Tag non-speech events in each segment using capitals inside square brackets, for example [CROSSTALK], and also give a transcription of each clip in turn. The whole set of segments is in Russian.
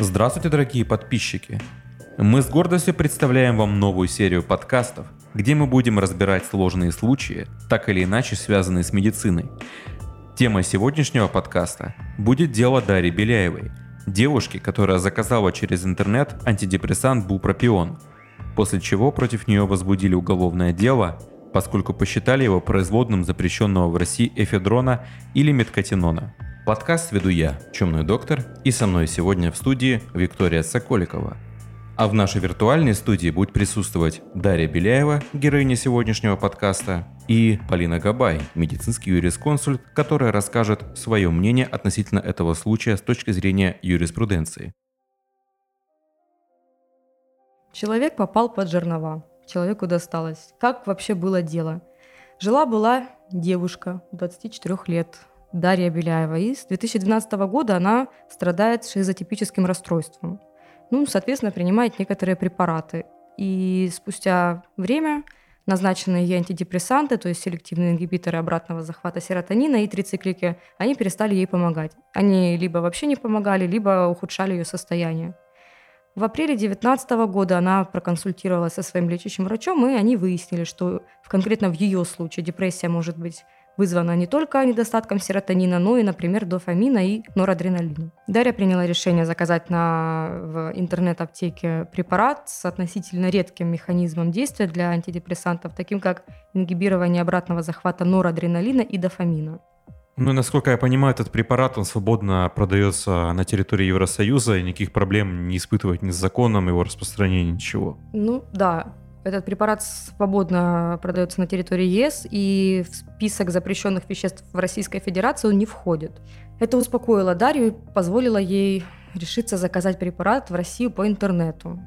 Здравствуйте, дорогие подписчики! Мы с гордостью представляем вам новую серию подкастов, где мы будем разбирать сложные случаи, так или иначе связанные с медициной. Тема сегодняшнего подкаста будет дело Дарьи Беляевой, девушки, которая заказала через интернет антидепрессант Бупропион, после чего против нее возбудили уголовное дело, поскольку посчитали его производным запрещенного в России эфедрона или меткотинона. Подкаст веду я, Чумной доктор, и со мной сегодня в студии Виктория Соколикова – а в нашей виртуальной студии будет присутствовать Дарья Беляева, героиня сегодняшнего подкаста, и Полина Габай, медицинский юрисконсульт, которая расскажет свое мнение относительно этого случая с точки зрения юриспруденции. Человек попал под жернова. Человеку досталось. Как вообще было дело? Жила-была девушка 24 лет, Дарья Беляева, и с 2012 года она страдает шизотипическим расстройством ну, соответственно, принимает некоторые препараты. И спустя время назначенные ей антидепрессанты, то есть селективные ингибиторы обратного захвата серотонина и трициклики, они перестали ей помогать. Они либо вообще не помогали, либо ухудшали ее состояние. В апреле 2019 года она проконсультировалась со своим лечащим врачом, и они выяснили, что конкретно в ее случае депрессия может быть вызвана не только недостатком серотонина, но и, например, дофамина и норадреналина. Дарья приняла решение заказать на, в интернет-аптеке препарат с относительно редким механизмом действия для антидепрессантов, таким как ингибирование обратного захвата норадреналина и дофамина. Ну, насколько я понимаю, этот препарат, он свободно продается на территории Евросоюза, и никаких проблем не испытывать ни с законом его распространения, ничего. Ну, да. Этот препарат свободно продается на территории ЕС, и в список запрещенных веществ в Российской Федерации он не входит. Это успокоило Дарью и позволило ей решиться заказать препарат в Россию по интернету.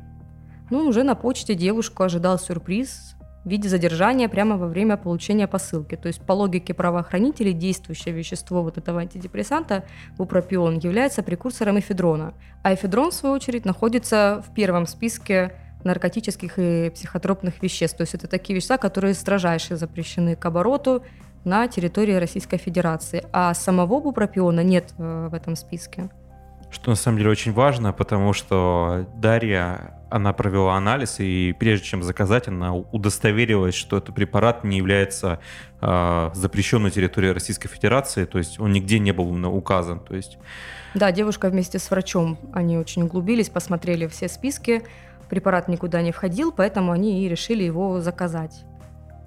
Ну, уже на почте девушку ожидал сюрприз в виде задержания прямо во время получения посылки. То есть по логике правоохранителей действующее вещество вот этого антидепрессанта, бупропион, является прекурсором эфедрона. А эфедрон, в свою очередь, находится в первом списке наркотических и психотропных веществ. То есть это такие вещества, которые строжайше запрещены к обороту на территории Российской Федерации. А самого бупропиона нет э, в этом списке. Что на самом деле очень важно, потому что Дарья, она провела анализ, и прежде чем заказать, она удостоверилась, что этот препарат не является э, запрещен на территории Российской Федерации, то есть он нигде не был указан. То есть... Да, девушка вместе с врачом, они очень углубились, посмотрели все списки, препарат никуда не входил, поэтому они и решили его заказать.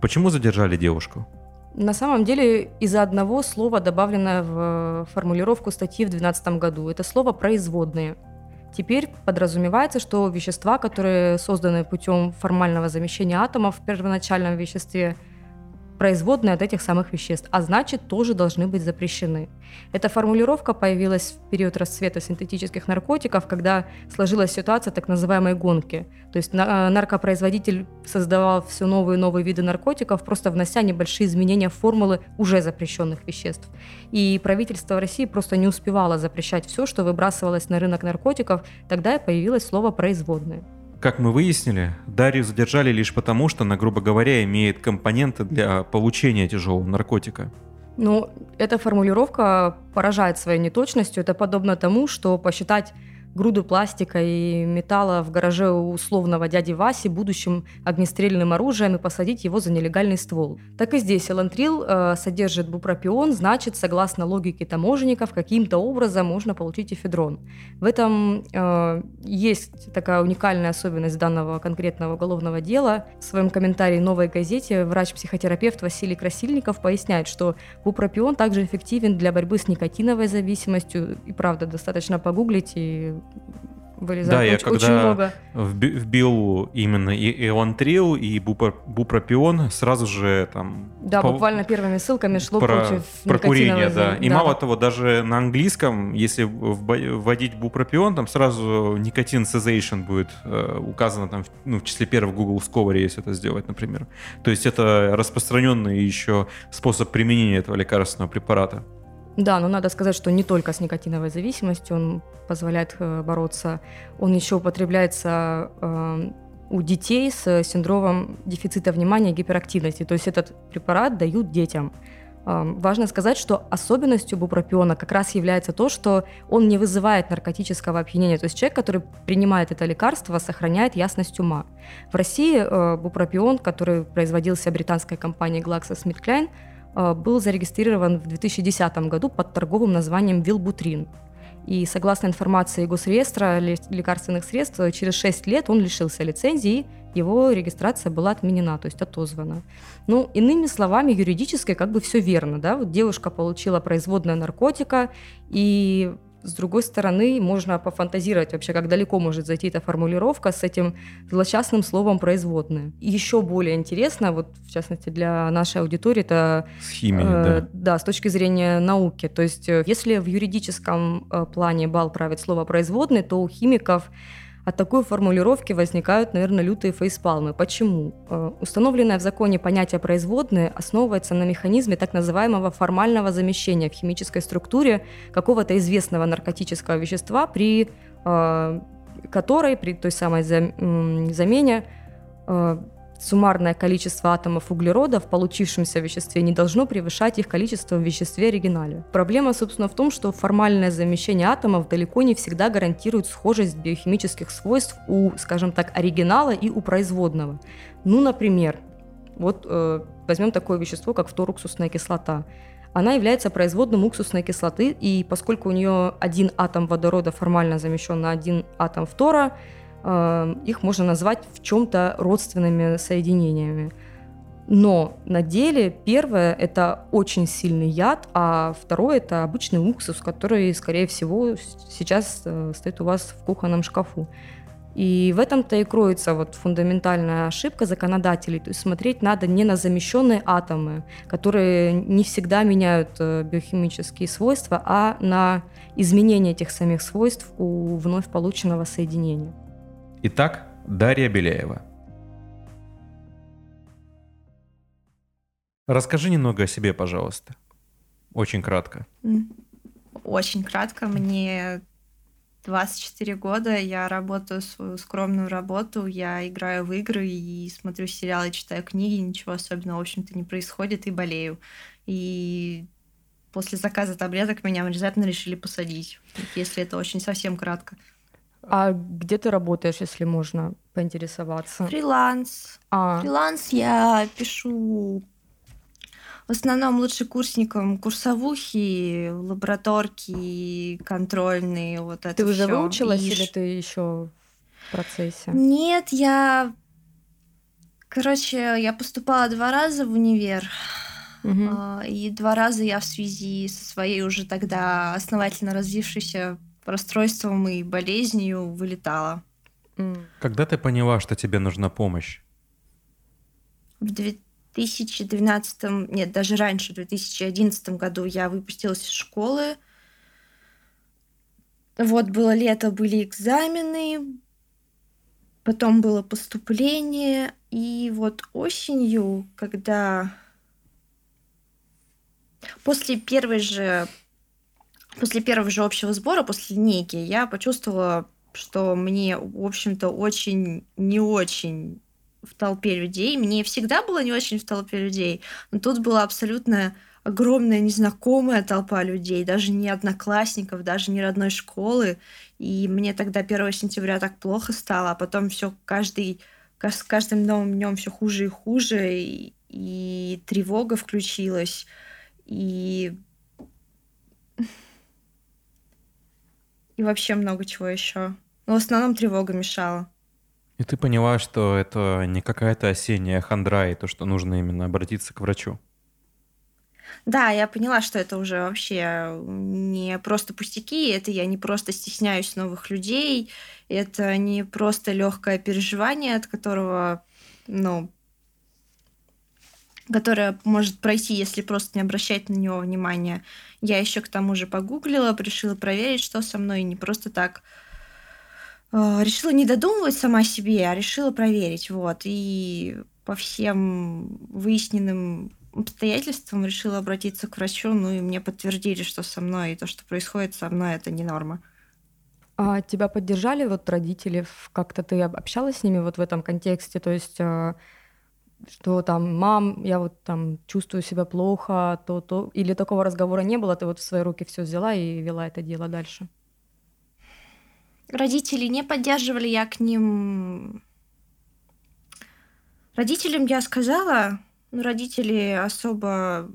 Почему задержали девушку? На самом деле из-за одного слова, добавленное в формулировку статьи в 2012 году. Это слово «производные». Теперь подразумевается, что вещества, которые созданы путем формального замещения атомов в первоначальном веществе – производные от этих самых веществ, а значит тоже должны быть запрещены. Эта формулировка появилась в период расцвета синтетических наркотиков, когда сложилась ситуация так называемой гонки. То есть наркопроизводитель создавал все новые и новые виды наркотиков, просто внося небольшие изменения в формулы уже запрещенных веществ. И правительство России просто не успевало запрещать все, что выбрасывалось на рынок наркотиков, тогда и появилось слово «производные». Как мы выяснили, Дарью задержали лишь потому, что она, грубо говоря, имеет компоненты для получения тяжелого наркотика. Ну, эта формулировка поражает своей неточностью. Это подобно тому, что посчитать груду пластика и металла в гараже условного дяди Васи будущим огнестрельным оружием и посадить его за нелегальный ствол. Так и здесь элантрил э, содержит бупропион, значит, согласно логике таможенников, каким-то образом можно получить эфедрон. В этом э, есть такая уникальная особенность данного конкретного уголовного дела. В своем комментарии «Новой газете» врач-психотерапевт Василий Красильников поясняет, что бупропион также эффективен для борьбы с никотиновой зависимостью. И правда, достаточно погуглить и вылезает да, очень, я когда очень много. вбил именно и Элантрил, и Бупропион, сразу же там... Да, по... буквально первыми ссылками шло про, против про курение, да. И да. мало того, даже на английском, если вводить Бупропион, там сразу никотин cessation будет э, указано там, ну, в числе первых Google Discovery, если это сделать, например. То есть это распространенный еще способ применения этого лекарственного препарата. Да, но надо сказать, что не только с никотиновой зависимостью он позволяет э, бороться, он еще употребляется э, у детей с синдромом дефицита внимания и гиперактивности. То есть этот препарат дают детям. Важно сказать, что особенностью бупропиона как раз является то, что он не вызывает наркотического опьянения. То есть человек, который принимает это лекарство, сохраняет ясность ума. В России э, бупропион, который производился британской компанией GlaxoSmithKline, э, был зарегистрирован в 2010 году под торговым названием Вилбутрин. И согласно информации Госреестра лекарственных средств, через 6 лет он лишился лицензии, его регистрация была отменена, то есть отозвана. Ну, иными словами, юридически как бы все верно, да, вот девушка получила производное наркотика, и с другой стороны, можно пофантазировать вообще, как далеко может зайти эта формулировка с этим злосчастным словом «производные». еще более интересно, вот в частности для нашей аудитории, это... С химией, э, да. Да, с точки зрения науки. То есть э, если в юридическом э, плане бал правит слово «производный», то у химиков от такой формулировки возникают, наверное, лютые фейспалмы. Почему? Э, установленное в законе понятие «производные» основывается на механизме так называемого формального замещения в химической структуре какого-то известного наркотического вещества, при э, которой, при той самой замене, э, суммарное количество атомов углерода в получившемся веществе не должно превышать их количество в веществе оригинале. Проблема, собственно, в том, что формальное замещение атомов далеко не всегда гарантирует схожесть биохимических свойств у, скажем так, оригинала и у производного. Ну, например, вот э, возьмем такое вещество, как фторуксусная кислота. Она является производным уксусной кислоты, и поскольку у нее один атом водорода формально замещен на один атом фтора, их можно назвать в чем-то родственными соединениями. Но на деле первое – это очень сильный яд, а второе – это обычный уксус, который, скорее всего, сейчас э, стоит у вас в кухонном шкафу. И в этом-то и кроется вот фундаментальная ошибка законодателей. То есть смотреть надо не на замещенные атомы, которые не всегда меняют э, биохимические свойства, а на изменение этих самих свойств у вновь полученного соединения. Итак, Дарья Беляева. Расскажи немного о себе, пожалуйста. Очень кратко. Очень кратко. Мне 24 года, я работаю свою скромную работу, я играю в игры и смотрю сериалы, читаю книги, ничего особенного, в общем-то, не происходит, и болею. И после заказа таблеток меня обязательно решили посадить, если это очень совсем кратко. А где ты работаешь, если можно поинтересоваться? Фриланс. А. Фриланс я пишу в основном лучше курсникам курсовухи, лабораторки, контрольные, вот это Ты уже всё. выучилась И... или ты еще в процессе? Нет, я... Короче, я поступала два раза в универ. Угу. И два раза я в связи со своей уже тогда основательно развившейся расстройством и болезнью вылетала. Когда ты поняла, что тебе нужна помощь? В 2012, нет, даже раньше, в 2011 году я выпустилась из школы. Вот было лето, были экзамены, потом было поступление, и вот осенью, когда после первой же после первого же общего сбора, после линейки, я почувствовала, что мне, в общем-то, очень не очень в толпе людей. Мне всегда было не очень в толпе людей, но тут была абсолютно огромная незнакомая толпа людей, даже не одноклассников, даже не родной школы. И мне тогда 1 сентября так плохо стало, а потом все каждый с каждым новым днем все хуже и хуже, и, и тревога включилась, и и вообще много чего еще. Но в основном тревога мешала. И ты поняла, что это не какая-то осенняя хандра, и то, что нужно именно обратиться к врачу. Да, я поняла, что это уже вообще не просто пустяки, это я не просто стесняюсь новых людей, это не просто легкое переживание, от которого, ну, которое может пройти, если просто не обращать на него внимания. Я еще к тому же погуглила, решила проверить, что со мной, и не просто так э, решила не додумывать сама себе, а решила проверить, вот. И по всем выясненным обстоятельствам решила обратиться к врачу, ну и мне подтвердили, что со мной и то, что происходит со мной, это не норма. А тебя поддержали вот родители? Как-то ты общалась с ними вот в этом контексте? То есть э, что там, мам, я вот там чувствую себя плохо, то, то, или такого разговора не было, ты вот в свои руки все взяла и вела это дело дальше? Родители не поддерживали, я к ним... Родителям я сказала, но родители особо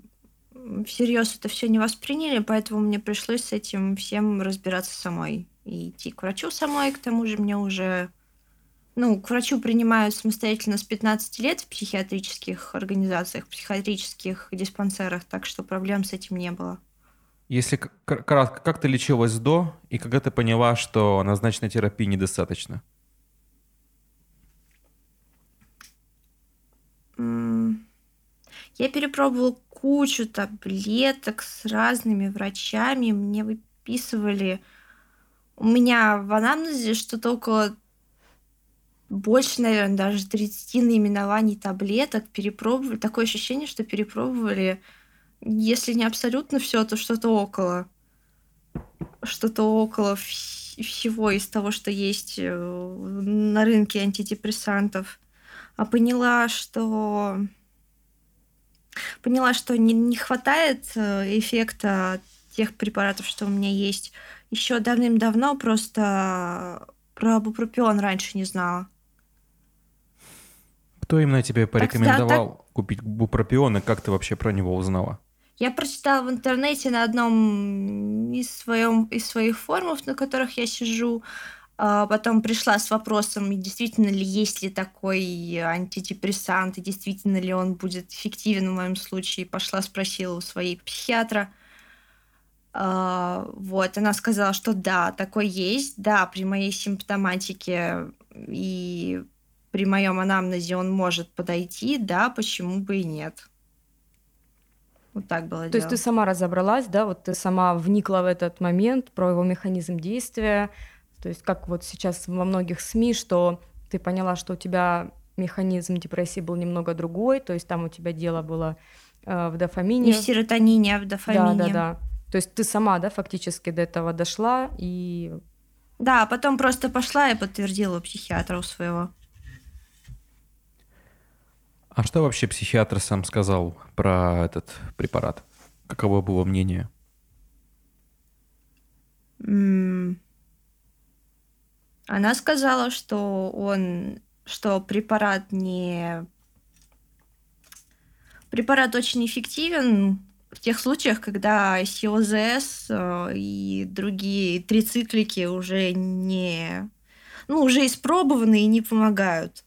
всерьез это все не восприняли, поэтому мне пришлось с этим всем разбираться самой. И идти к врачу самой, к тому же мне уже ну, к врачу принимают самостоятельно с 15 лет в психиатрических организациях, в психиатрических диспансерах, так что проблем с этим не было. Если кратко, как ты лечилась до и когда ты поняла, что назначенной терапии недостаточно? Я перепробовала кучу таблеток с разными врачами. Мне выписывали... У меня в анамнезе что-то около больше, наверное, даже 30 наименований таблеток перепробовали. Такое ощущение, что перепробовали, если не абсолютно все, то что-то около. Что-то около всего из того, что есть э, на рынке антидепрессантов. А поняла, что поняла, что не, не хватает э, эффекта тех препаратов, что у меня есть. Еще давным-давно просто про бупропион раньше не знала. Кто именно тебе порекомендовал так, так... купить бупропион, и как ты вообще про него узнала? Я прочитала в интернете на одном из, своем, из своих форумов, на которых я сижу, а потом пришла с вопросом, действительно ли есть ли такой антидепрессант, и действительно ли он будет эффективен в моем случае. Пошла спросила у своей психиатра. А, вот, она сказала, что да, такой есть, да, при моей симптоматике и при моем анамнезе он может подойти, да, почему бы и нет. Вот так было То дело. есть ты сама разобралась, да, вот ты сама вникла в этот момент, про его механизм действия, то есть как вот сейчас во многих СМИ, что ты поняла, что у тебя механизм депрессии был немного другой, то есть там у тебя дело было э, в дофамине. Не в серотонине, а в дофамине. Да, да, да. То есть ты сама, да, фактически до этого дошла и... Да, потом просто пошла и подтвердила психиатра у своего. А что вообще психиатр сам сказал про этот препарат? Каково было мнение? Она сказала, что он, что препарат не... Препарат очень эффективен в тех случаях, когда СИОЗС э, и другие трициклики уже не... Ну, уже испробованы и не помогают.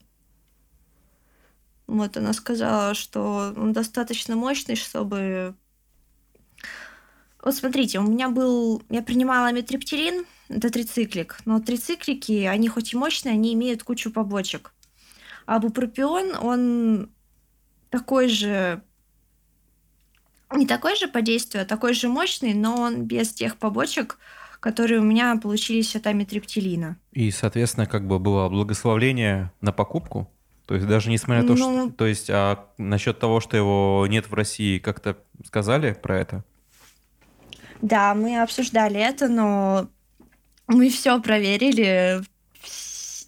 Вот она сказала, что он достаточно мощный, чтобы... Вот смотрите, у меня был... Я принимала метриптилин, это трициклик, но трициклики, они хоть и мощные, они имеют кучу побочек. А бупропион, он такой же не такой же по действию, а такой же мощный, но он без тех побочек, которые у меня получились от амитриптилина. И, соответственно, как бы было благословление на покупку? То есть даже несмотря на то, ну... что... То есть а насчет того, что его нет в России, как-то сказали про это? Да, мы обсуждали это, но мы все проверили,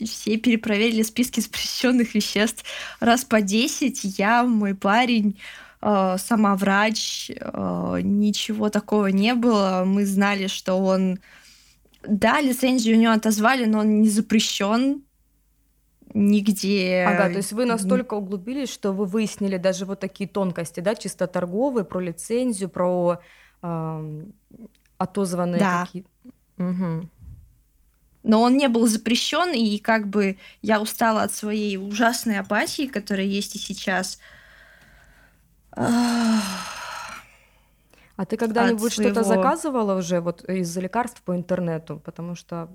все перепроверили списки запрещенных веществ раз по 10. Я, мой парень, э, сама врач, э, ничего такого не было. Мы знали, что он... Да, лицензию у него отозвали, но он не запрещен нигде. Ага, то есть вы настолько углубились, что вы выяснили даже вот такие тонкости, да, чисто торговые, про лицензию, про э, отозванные да. такие. Угу. Но он не был запрещен, и как бы я устала от своей ужасной апатии, которая есть и сейчас. А ты когда-нибудь своего... что-то заказывала уже вот из лекарств по интернету? Потому что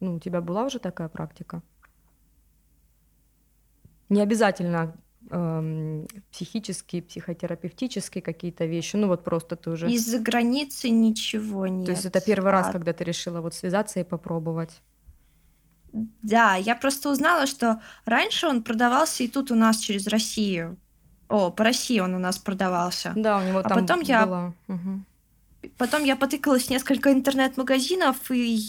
ну, у тебя была уже такая практика? Не обязательно эм, психические, психотерапевтические какие-то вещи. Ну вот просто ты уже... Из-за границы ничего нет. То есть это первый раз, когда ты решила вот связаться и попробовать. Да, я просто узнала, что раньше он продавался и тут у нас через Россию. О, по России он у нас продавался. Да, у него а там потом было. я угу. Потом я потыкалась в несколько интернет-магазинов, и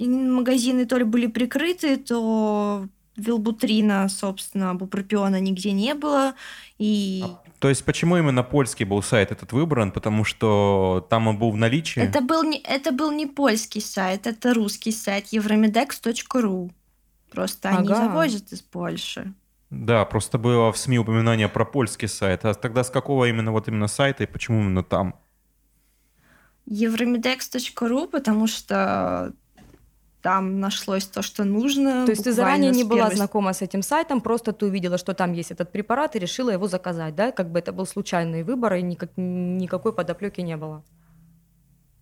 магазины то ли были прикрыты, то Вилбутрина, собственно, бупропиона нигде не было. И... А, то есть почему именно польский был сайт этот выбран? Потому что там он был в наличии? Это был не, это был не польский сайт, это русский сайт евромедекс.ру. Просто ага. они завозят из Польши. Да, просто было в СМИ упоминание про польский сайт. А тогда с какого именно вот именно сайта и почему именно там? Евромедекс.ру, потому что там нашлось то, что нужно. То есть ты заранее не была знакома с этим сайтом, просто ты увидела, что там есть этот препарат и решила его заказать, да? Как бы это был случайный выбор и никак, никакой подоплеки не было.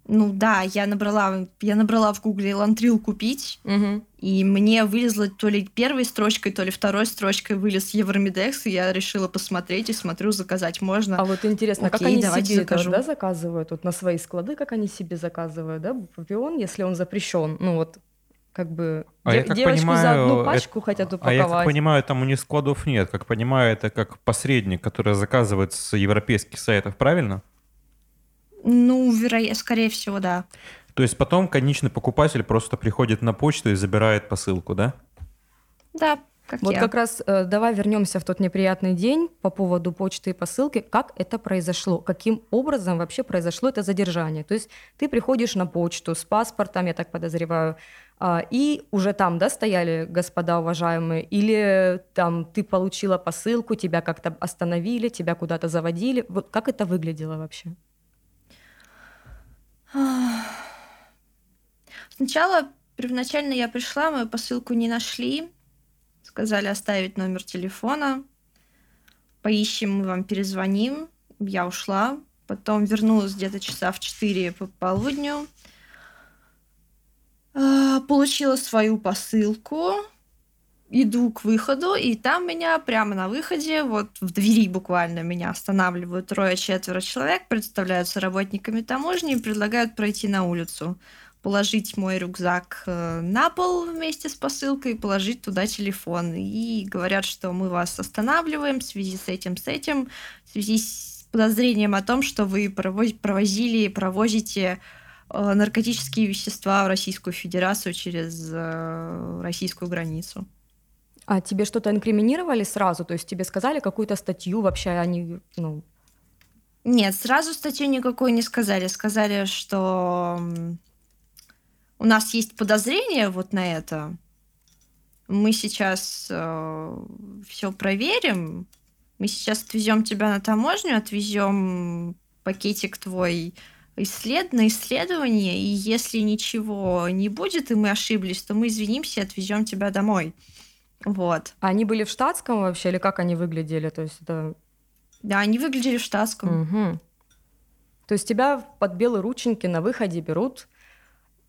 Ну да, я набрала, я набрала в гугле лантрил купить, угу. и мне вылезла то ли первой строчкой, то ли второй строчкой вылез Евромедекс, и я решила посмотреть и смотрю, заказать можно. А вот интересно, Окей, как они себе закажу. это да, заказывают? Вот на свои склады, как они себе заказывают, да, бупропион, если он запрещен? Ну вот как бы а де- как девочку понимаю, за одну пачку это, хотят упаковать. А я как понимаю, там у них складов нет. Как понимаю, это как посредник, который заказывает с европейских сайтов, правильно? Ну, вероятно, скорее всего, да. То есть потом конечный покупатель просто приходит на почту и забирает посылку, да? Да, как вот я. как раз э, давай вернемся в тот неприятный день по поводу почты и посылки. Как это произошло? Каким образом вообще произошло это задержание? То есть ты приходишь на почту с паспортом, я так подозреваю, э, и уже там, да, стояли господа уважаемые, или там ты получила посылку, тебя как-то остановили, тебя куда-то заводили. Вот как это выглядело вообще? Сначала, первоначально я пришла, мою посылку не нашли. Сказали оставить номер телефона. Поищем, мы вам перезвоним. Я ушла. Потом вернулась где-то часа в 4 по полудню. А, получила свою посылку иду к выходу, и там меня прямо на выходе, вот в двери буквально меня останавливают трое-четверо человек, представляются работниками таможни и предлагают пройти на улицу, положить мой рюкзак э, на пол вместе с посылкой, положить туда телефон. И говорят, что мы вас останавливаем в связи с этим, с этим, в связи с подозрением о том, что вы провозили, провозите э, наркотические вещества в Российскую Федерацию через э, российскую границу. А тебе что-то инкриминировали сразу? То есть тебе сказали какую-то статью вообще, они, ну... Нет, сразу статью никакой не сказали. Сказали, что у нас есть подозрение вот на это. Мы сейчас э, все проверим. Мы сейчас отвезем тебя на таможню, отвезем пакетик твой исслед... на исследование, и если ничего не будет, и мы ошиблись, то мы извинимся и отвезем тебя домой. Вот. А они были в штатском вообще, или как они выглядели? То есть это... Да, они выглядели в штатском. Угу. То есть тебя под белые рученьки на выходе берут,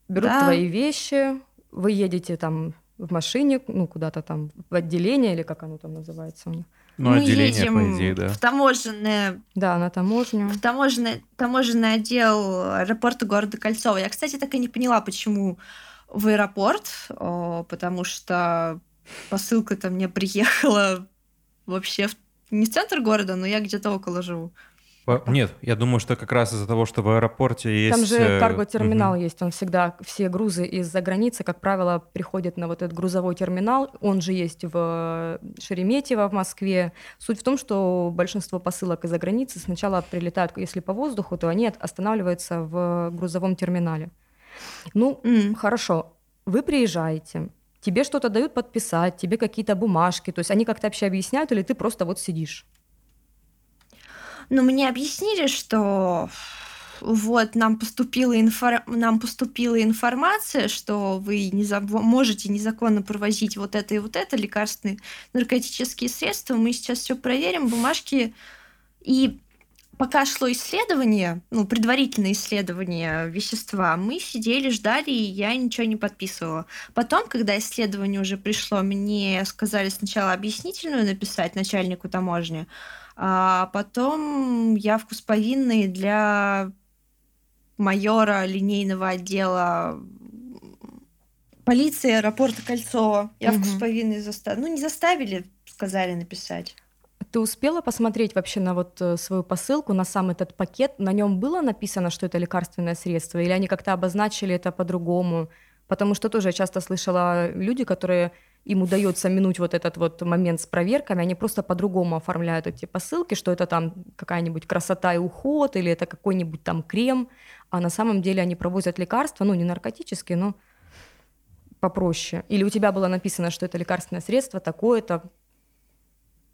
берут да. твои вещи, вы едете там в машине, ну, куда-то там в отделение, или как оно там называется у них? Ну, Мы отделение, по идее, да. В таможенное... Да, на таможню. В таможенный, таможенный отдел аэропорта города Кольцова. Я, кстати, так и не поняла, почему в аэропорт, потому что посылка-то мне приехала вообще в... не в центр города, но я где-то около живу. Нет, я думаю, что как раз из-за того, что в аэропорте есть... Там же э, карго-терминал угу. есть, он всегда, все грузы из-за границы, как правило, приходят на вот этот грузовой терминал, он же есть в Шереметьево в Москве. Суть в том, что большинство посылок из-за границы сначала прилетают, если по воздуху, то они останавливаются в грузовом терминале. Ну, mm. хорошо, вы приезжаете, тебе что-то дают подписать, тебе какие-то бумажки, то есть они как-то вообще объясняют, или ты просто вот сидишь? Ну, мне объяснили, что вот нам поступила, инфор... нам поступила информация, что вы не можете незаконно провозить вот это и вот это лекарственные наркотические средства. Мы сейчас все проверим, бумажки. И пока шло исследование, ну, предварительное исследование вещества, мы сидели, ждали, и я ничего не подписывала. Потом, когда исследование уже пришло, мне сказали сначала объяснительную написать начальнику таможни, а потом явку с повинной для майора линейного отдела полиции аэропорта Кольцова. Явку угу. с повинной заставили. Ну, не заставили, сказали написать. Ты успела посмотреть вообще на вот э, свою посылку, на сам этот пакет? На нем было написано, что это лекарственное средство, или они как-то обозначили это по-другому? Потому что тоже я часто слышала люди, которые им удается минуть вот этот вот момент с проверками, они просто по-другому оформляют эти посылки, что это там какая-нибудь красота и уход, или это какой-нибудь там крем, а на самом деле они провозят лекарства, ну, не наркотические, но попроще. Или у тебя было написано, что это лекарственное средство такое-то.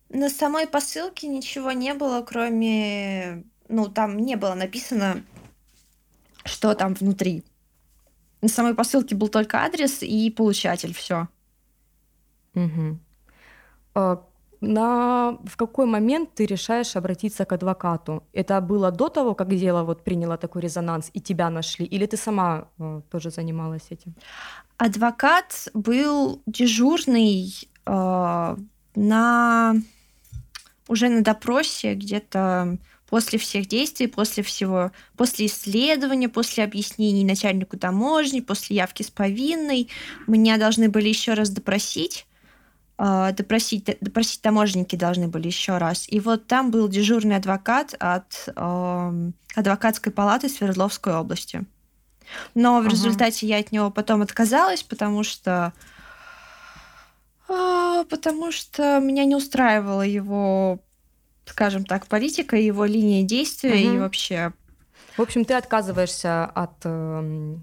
На самой посылке ничего не было, кроме... Ну, там не было написано, что там внутри. На самой посылке был только адрес и получатель, все. Угу. А, на в какой момент ты решаешь обратиться к адвокату? Это было до того, как дело вот приняло такой резонанс и тебя нашли, или ты сама э, тоже занималась этим? Адвокат был дежурный э, на уже на допросе где-то после всех действий, после всего, после исследования, после объяснений начальнику таможни, после явки с повинной, меня должны были еще раз допросить а, допросить, допросить таможенники должны были еще раз. И вот там был дежурный адвокат от э, адвокатской палаты Свердловской области. Но в ага. результате я от него потом отказалась, потому что э, потому что меня не устраивала его, скажем так, политика, его линия действия ага. и вообще. В общем, ты отказываешься от э,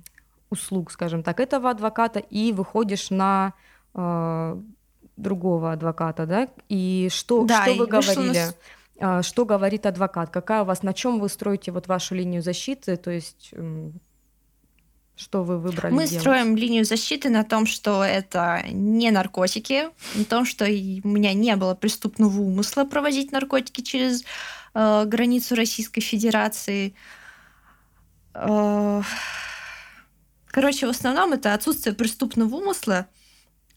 услуг, скажем так, этого адвоката и выходишь на э, другого адвоката, да? И что, да, что вы говорили? Нас... А, что говорит адвокат? Какая у вас, на чем вы строите вот вашу линию защиты? То есть что вы выбрали? Мы делать? строим линию защиты на том, что это не наркотики, на том, что у меня не было преступного умысла провозить наркотики через э, границу Российской Федерации. Э, короче, в основном это отсутствие преступного умысла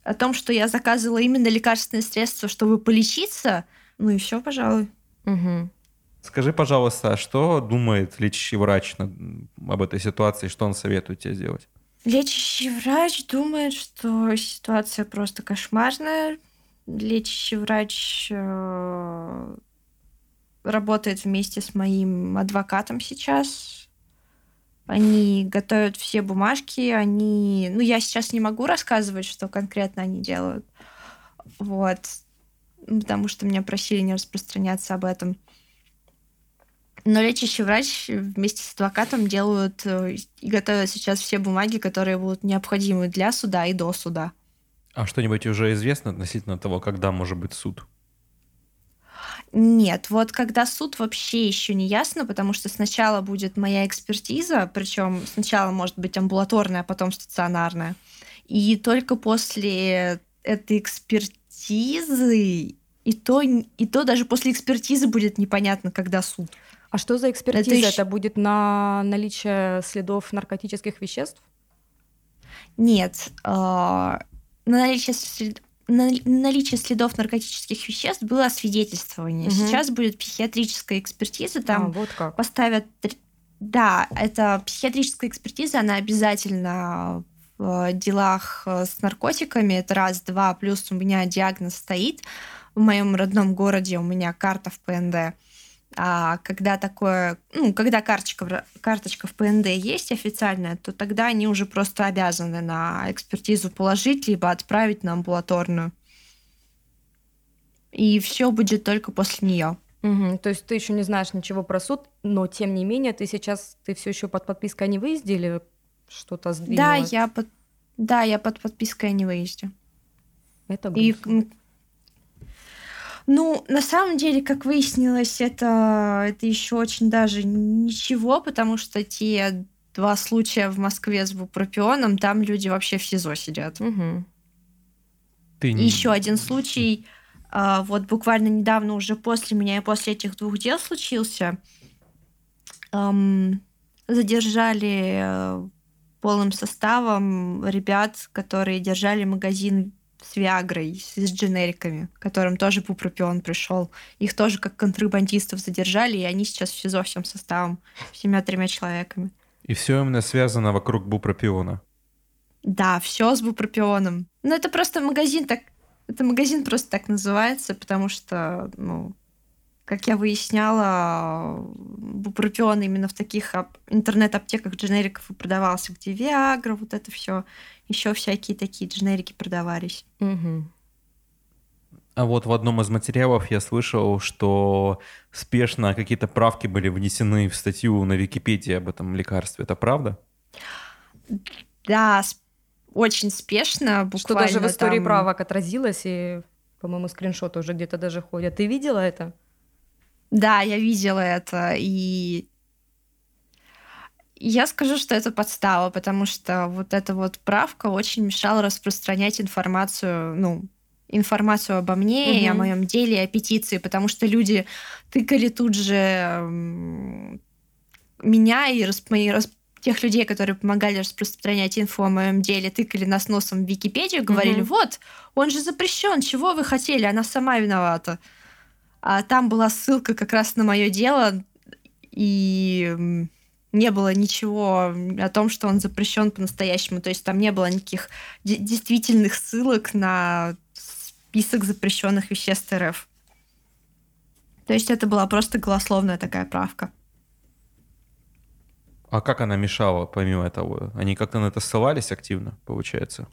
о том, что я заказывала именно лекарственные средства, чтобы полечиться. Ну и все, пожалуй. Угу. Скажи, пожалуйста, а что думает лечащий врач об этой ситуации, что он советует тебе сделать? Лечащий врач думает, что ситуация просто кошмарная. Лечащий врач э, работает вместе с моим адвокатом сейчас. Они готовят все бумажки, они... Ну, я сейчас не могу рассказывать, что конкретно они делают. Вот. Потому что меня просили не распространяться об этом. Но лечащий врач вместе с адвокатом делают э, и готовят сейчас все бумаги, которые будут необходимы для суда и до суда. А что-нибудь уже известно относительно того, когда может быть суд? Нет, вот когда суд вообще еще не ясно, потому что сначала будет моя экспертиза, причем сначала может быть амбулаторная, а потом стационарная. И только после этой экспертизы, и то, и то даже после экспертизы будет непонятно, когда суд. А что за экспертиза? Это, Это будет на наличие следов наркотических веществ? Нет. Э, на наличие след наличие следов наркотических веществ было освидетельствование. Угу. Сейчас будет психиатрическая экспертиза, там а, вот как. поставят... Да, это психиатрическая экспертиза, она обязательно в делах э, с наркотиками. Это раз, два, плюс у меня диагноз стоит. В моем родном городе у меня карта в ПНД. А когда такое, ну, когда карточка, карточка в ПНД есть официальная, то тогда они уже просто обязаны на экспертизу положить, либо отправить на амбулаторную. И все будет только после нее. Угу. То есть ты еще не знаешь ничего про суд, но тем не менее ты сейчас ты все еще под подпиской о невыезде или что-то сдвинулось? Да, я под, да, я под подпиской о невыезде. Это грустно. И ну, на самом деле, как выяснилось, это, это еще очень даже ничего, потому что те два случая в Москве с бупропионом, там люди вообще в СИЗО сидят. Угу. Ты не... Еще один случай, а, вот буквально недавно уже после меня и после этих двух дел случился. Задержали э, полным составом ребят, которые держали магазин с Виагрой, с дженериками, которым тоже бупропион пришел. Их тоже как контрабандистов задержали, и они сейчас в СИЗО всем составом, всеми тремя человеками. И все именно связано вокруг бупропиона. Да, все с бупропионом. Ну, это просто магазин так... Это магазин просто так называется, потому что, ну, как я выясняла, бупропион именно в таких интернет-аптеках дженериков и продавался, где Виагра, вот это все, еще всякие такие дженерики продавались. Угу. А вот в одном из материалов я слышал, что спешно какие-то правки были внесены в статью на Википедии об этом лекарстве. Это правда? Да, очень спешно. Буквально что даже в истории там... правок отразилось, и, по-моему, скриншоты уже где-то даже ходят. Ты видела это? Да, я видела это, и я скажу, что это подстава, потому что вот эта вот правка очень мешала распространять информацию, ну, информацию обо мне угу. и о моем деле, и о петиции, потому что люди тыкали тут же меня и расп... тех людей, которые помогали распространять инфу о моем деле, тыкали нас носом в Википедию, говорили, угу. вот, он же запрещен, чего вы хотели, она сама виновата. А там была ссылка как раз на мое дело, и не было ничего о том, что он запрещен по-настоящему. То есть там не было никаких действительных ссылок на список запрещенных веществ РФ. То есть это была просто голословная такая правка. А как она мешала, помимо того? Они как-то на это ссылались активно, получается?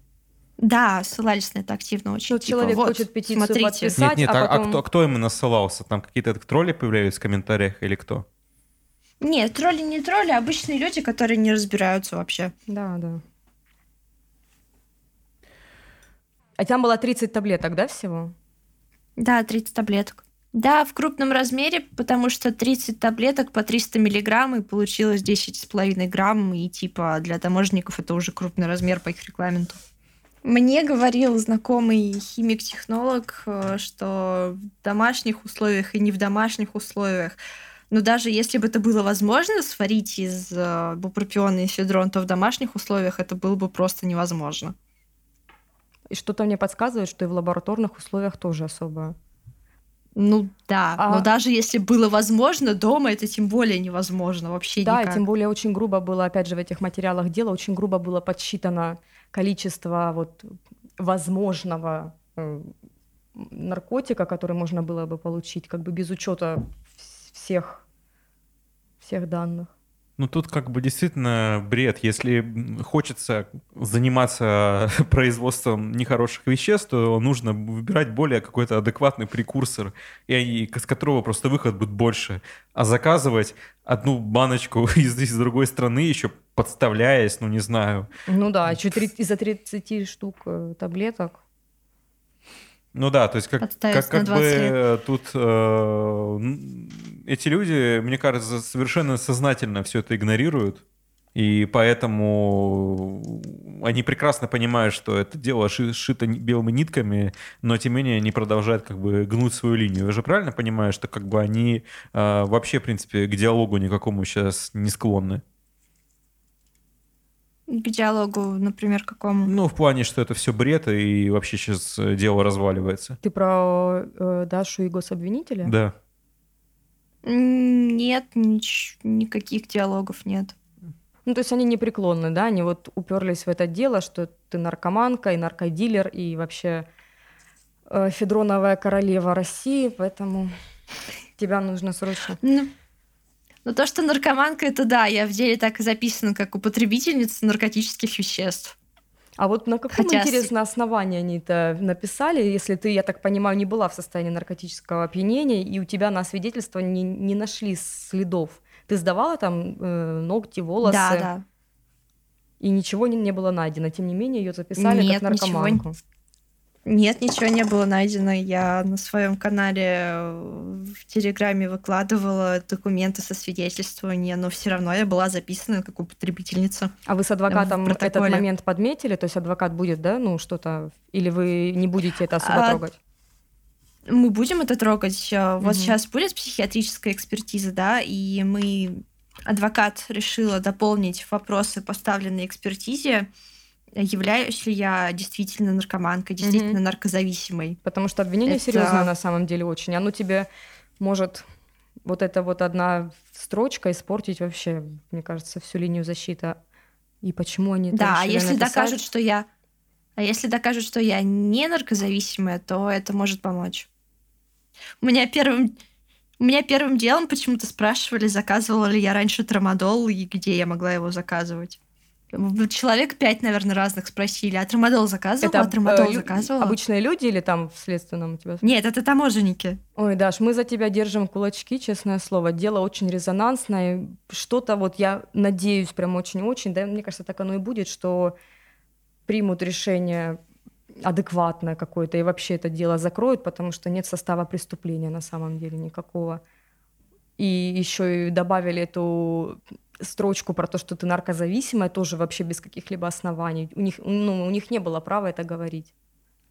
Да, ссылались на это активно очень. Ну, типа, человек вот, хочет петицию смотрите. подписать, Нет, нет, а, а, потом... а кто, кто именно ссылался? Там какие-то тролли появлялись в комментариях или кто? Нет, тролли не тролли, а обычные люди, которые не разбираются вообще. Да, да. А там было 30 таблеток, да, всего? Да, 30 таблеток. Да, в крупном размере, потому что 30 таблеток по 300 миллиграмм, и получилось 10,5 грамм, и типа для таможенников это уже крупный размер по их регламенту. Мне говорил знакомый химик-технолог, э, что в домашних условиях и не в домашних условиях, но даже если бы это было возможно сварить из э, бупропиона и эфедрон, то в домашних условиях это было бы просто невозможно. И что-то мне подсказывает, что и в лабораторных условиях тоже особо. Ну да, а... но даже если было возможно, дома это тем более невозможно вообще да, никак. тем более очень грубо было, опять же, в этих материалах дела, очень грубо было подсчитано количество вот возможного э, наркотика, который можно было бы получить, как бы без учета всех, всех данных. Ну тут как бы действительно бред. Если хочется заниматься [LAUGHS] производством нехороших веществ, то нужно выбирать более какой-то адекватный прекурсор, и, с которого просто выход будет больше. А заказывать одну баночку [LAUGHS] из, из другой страны еще подставляясь, ну не знаю. Ну да, чуть из-за 30 штук э, таблеток. Ну да, то есть как, как, как бы лет. тут э, эти люди, мне кажется, совершенно сознательно все это игнорируют. И поэтому они прекрасно понимают, что это дело шито белыми нитками, но тем не менее они продолжают как бы гнуть свою линию. Я же правильно понимаю, что как бы они э, вообще, в принципе, к диалогу никакому сейчас не склонны? К диалогу, например, какому? Ну, в плане, что это все бред, и вообще сейчас э, дело разваливается. Ты про э, Дашу и гособвинителя? Да. Нет, нич- никаких диалогов нет. Ну, то есть они непреклонны, да? Они вот уперлись в это дело, что ты наркоманка и наркодилер, и вообще э, Федроновая королева России, поэтому [LAUGHS] тебя нужно срочно... Ну, но то, что наркоманка, это да, я в деле так и записана, как употребительница наркотических веществ. А вот на каком, Хотя... интересно, основании они это написали, если ты, я так понимаю, не была в состоянии наркотического опьянения, и у тебя на свидетельство не, не нашли следов? Ты сдавала там э, ногти, волосы? Да, да. И ничего не, не было найдено. Тем не менее, ее записали Нет, как наркоманку. Ничего... Нет, ничего не было найдено. Я на своем канале э, в Телеграме выкладывала документы со свидетельствования, но все равно я была записана как употребительница. А вы с адвокатом этот момент подметили? То есть адвокат будет, да, ну что-то, или вы не будете это особо а... трогать? Мы будем это трогать. Вот угу. сейчас будет психиатрическая экспертиза, да, и мы адвокат решила дополнить вопросы, поставленные экспертизе, являюсь ли я действительно наркоманкой, действительно mm-hmm. наркозависимой. Потому что обвинение это... серьезное на самом деле очень. Оно тебе может вот эта вот одна строчка испортить вообще, мне кажется, всю линию защиты. И почему они Да, а если написать? докажут, что я... А если докажут, что я не наркозависимая, то это может помочь. У меня первым У меня первым делом почему-то спрашивали, заказывала ли я раньше трамадол и где я могла его заказывать. Человек пять, наверное, разных спросили. А трамадол заказывала? Это а трамадол э, заказывала? Обычные люди или там в следственном у тебя? Нет, это таможенники. Ой, Даш, мы за тебя держим кулачки, честное слово. Дело очень резонансное. Что-то вот я надеюсь прям очень-очень, да, мне кажется, так оно и будет, что примут решение адекватное какое-то и вообще это дело закроют, потому что нет состава преступления на самом деле никакого. И еще и добавили эту строчку про то, что ты наркозависимая, тоже вообще без каких-либо оснований. У них, ну, у них не было права это говорить.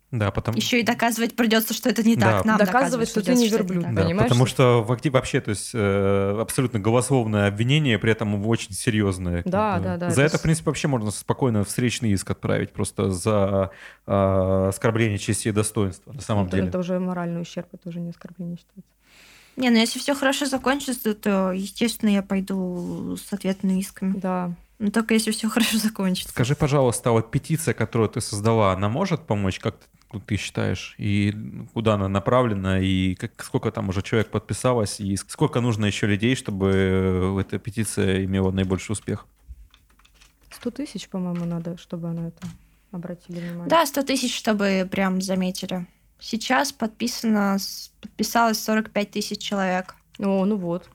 Да, потому... Еще и доказывать придется, что это не Да. так. Нам Доказывать, что ты не верблюд. Да, понимаешь? потому что вообще, то есть э, абсолютно голословное обвинение, при этом очень серьезное. Да, да, да, За это с- в принципе, вообще можно спокойно встречный иск отправить просто за э, оскорбление чести и достоинства на самом это, деле. это уже моральный ущерб, это уже не оскорбление считается. Не, ну если все хорошо закончится, то, естественно, я пойду с ответными исками. Да. Но только если все хорошо закончится. Скажи, пожалуйста, а вот петиция, которую ты создала, она может помочь, как ты, ты считаешь, и куда она направлена, и как, сколько там уже человек подписалось, и сколько нужно еще людей, чтобы э, эта петиция имела наибольший успех? 100 тысяч, по-моему, надо, чтобы на это обратили внимание. Да, 100 тысяч, чтобы прям заметили. Сейчас подписано, подписалось 45 тысяч человек. О, ну вот.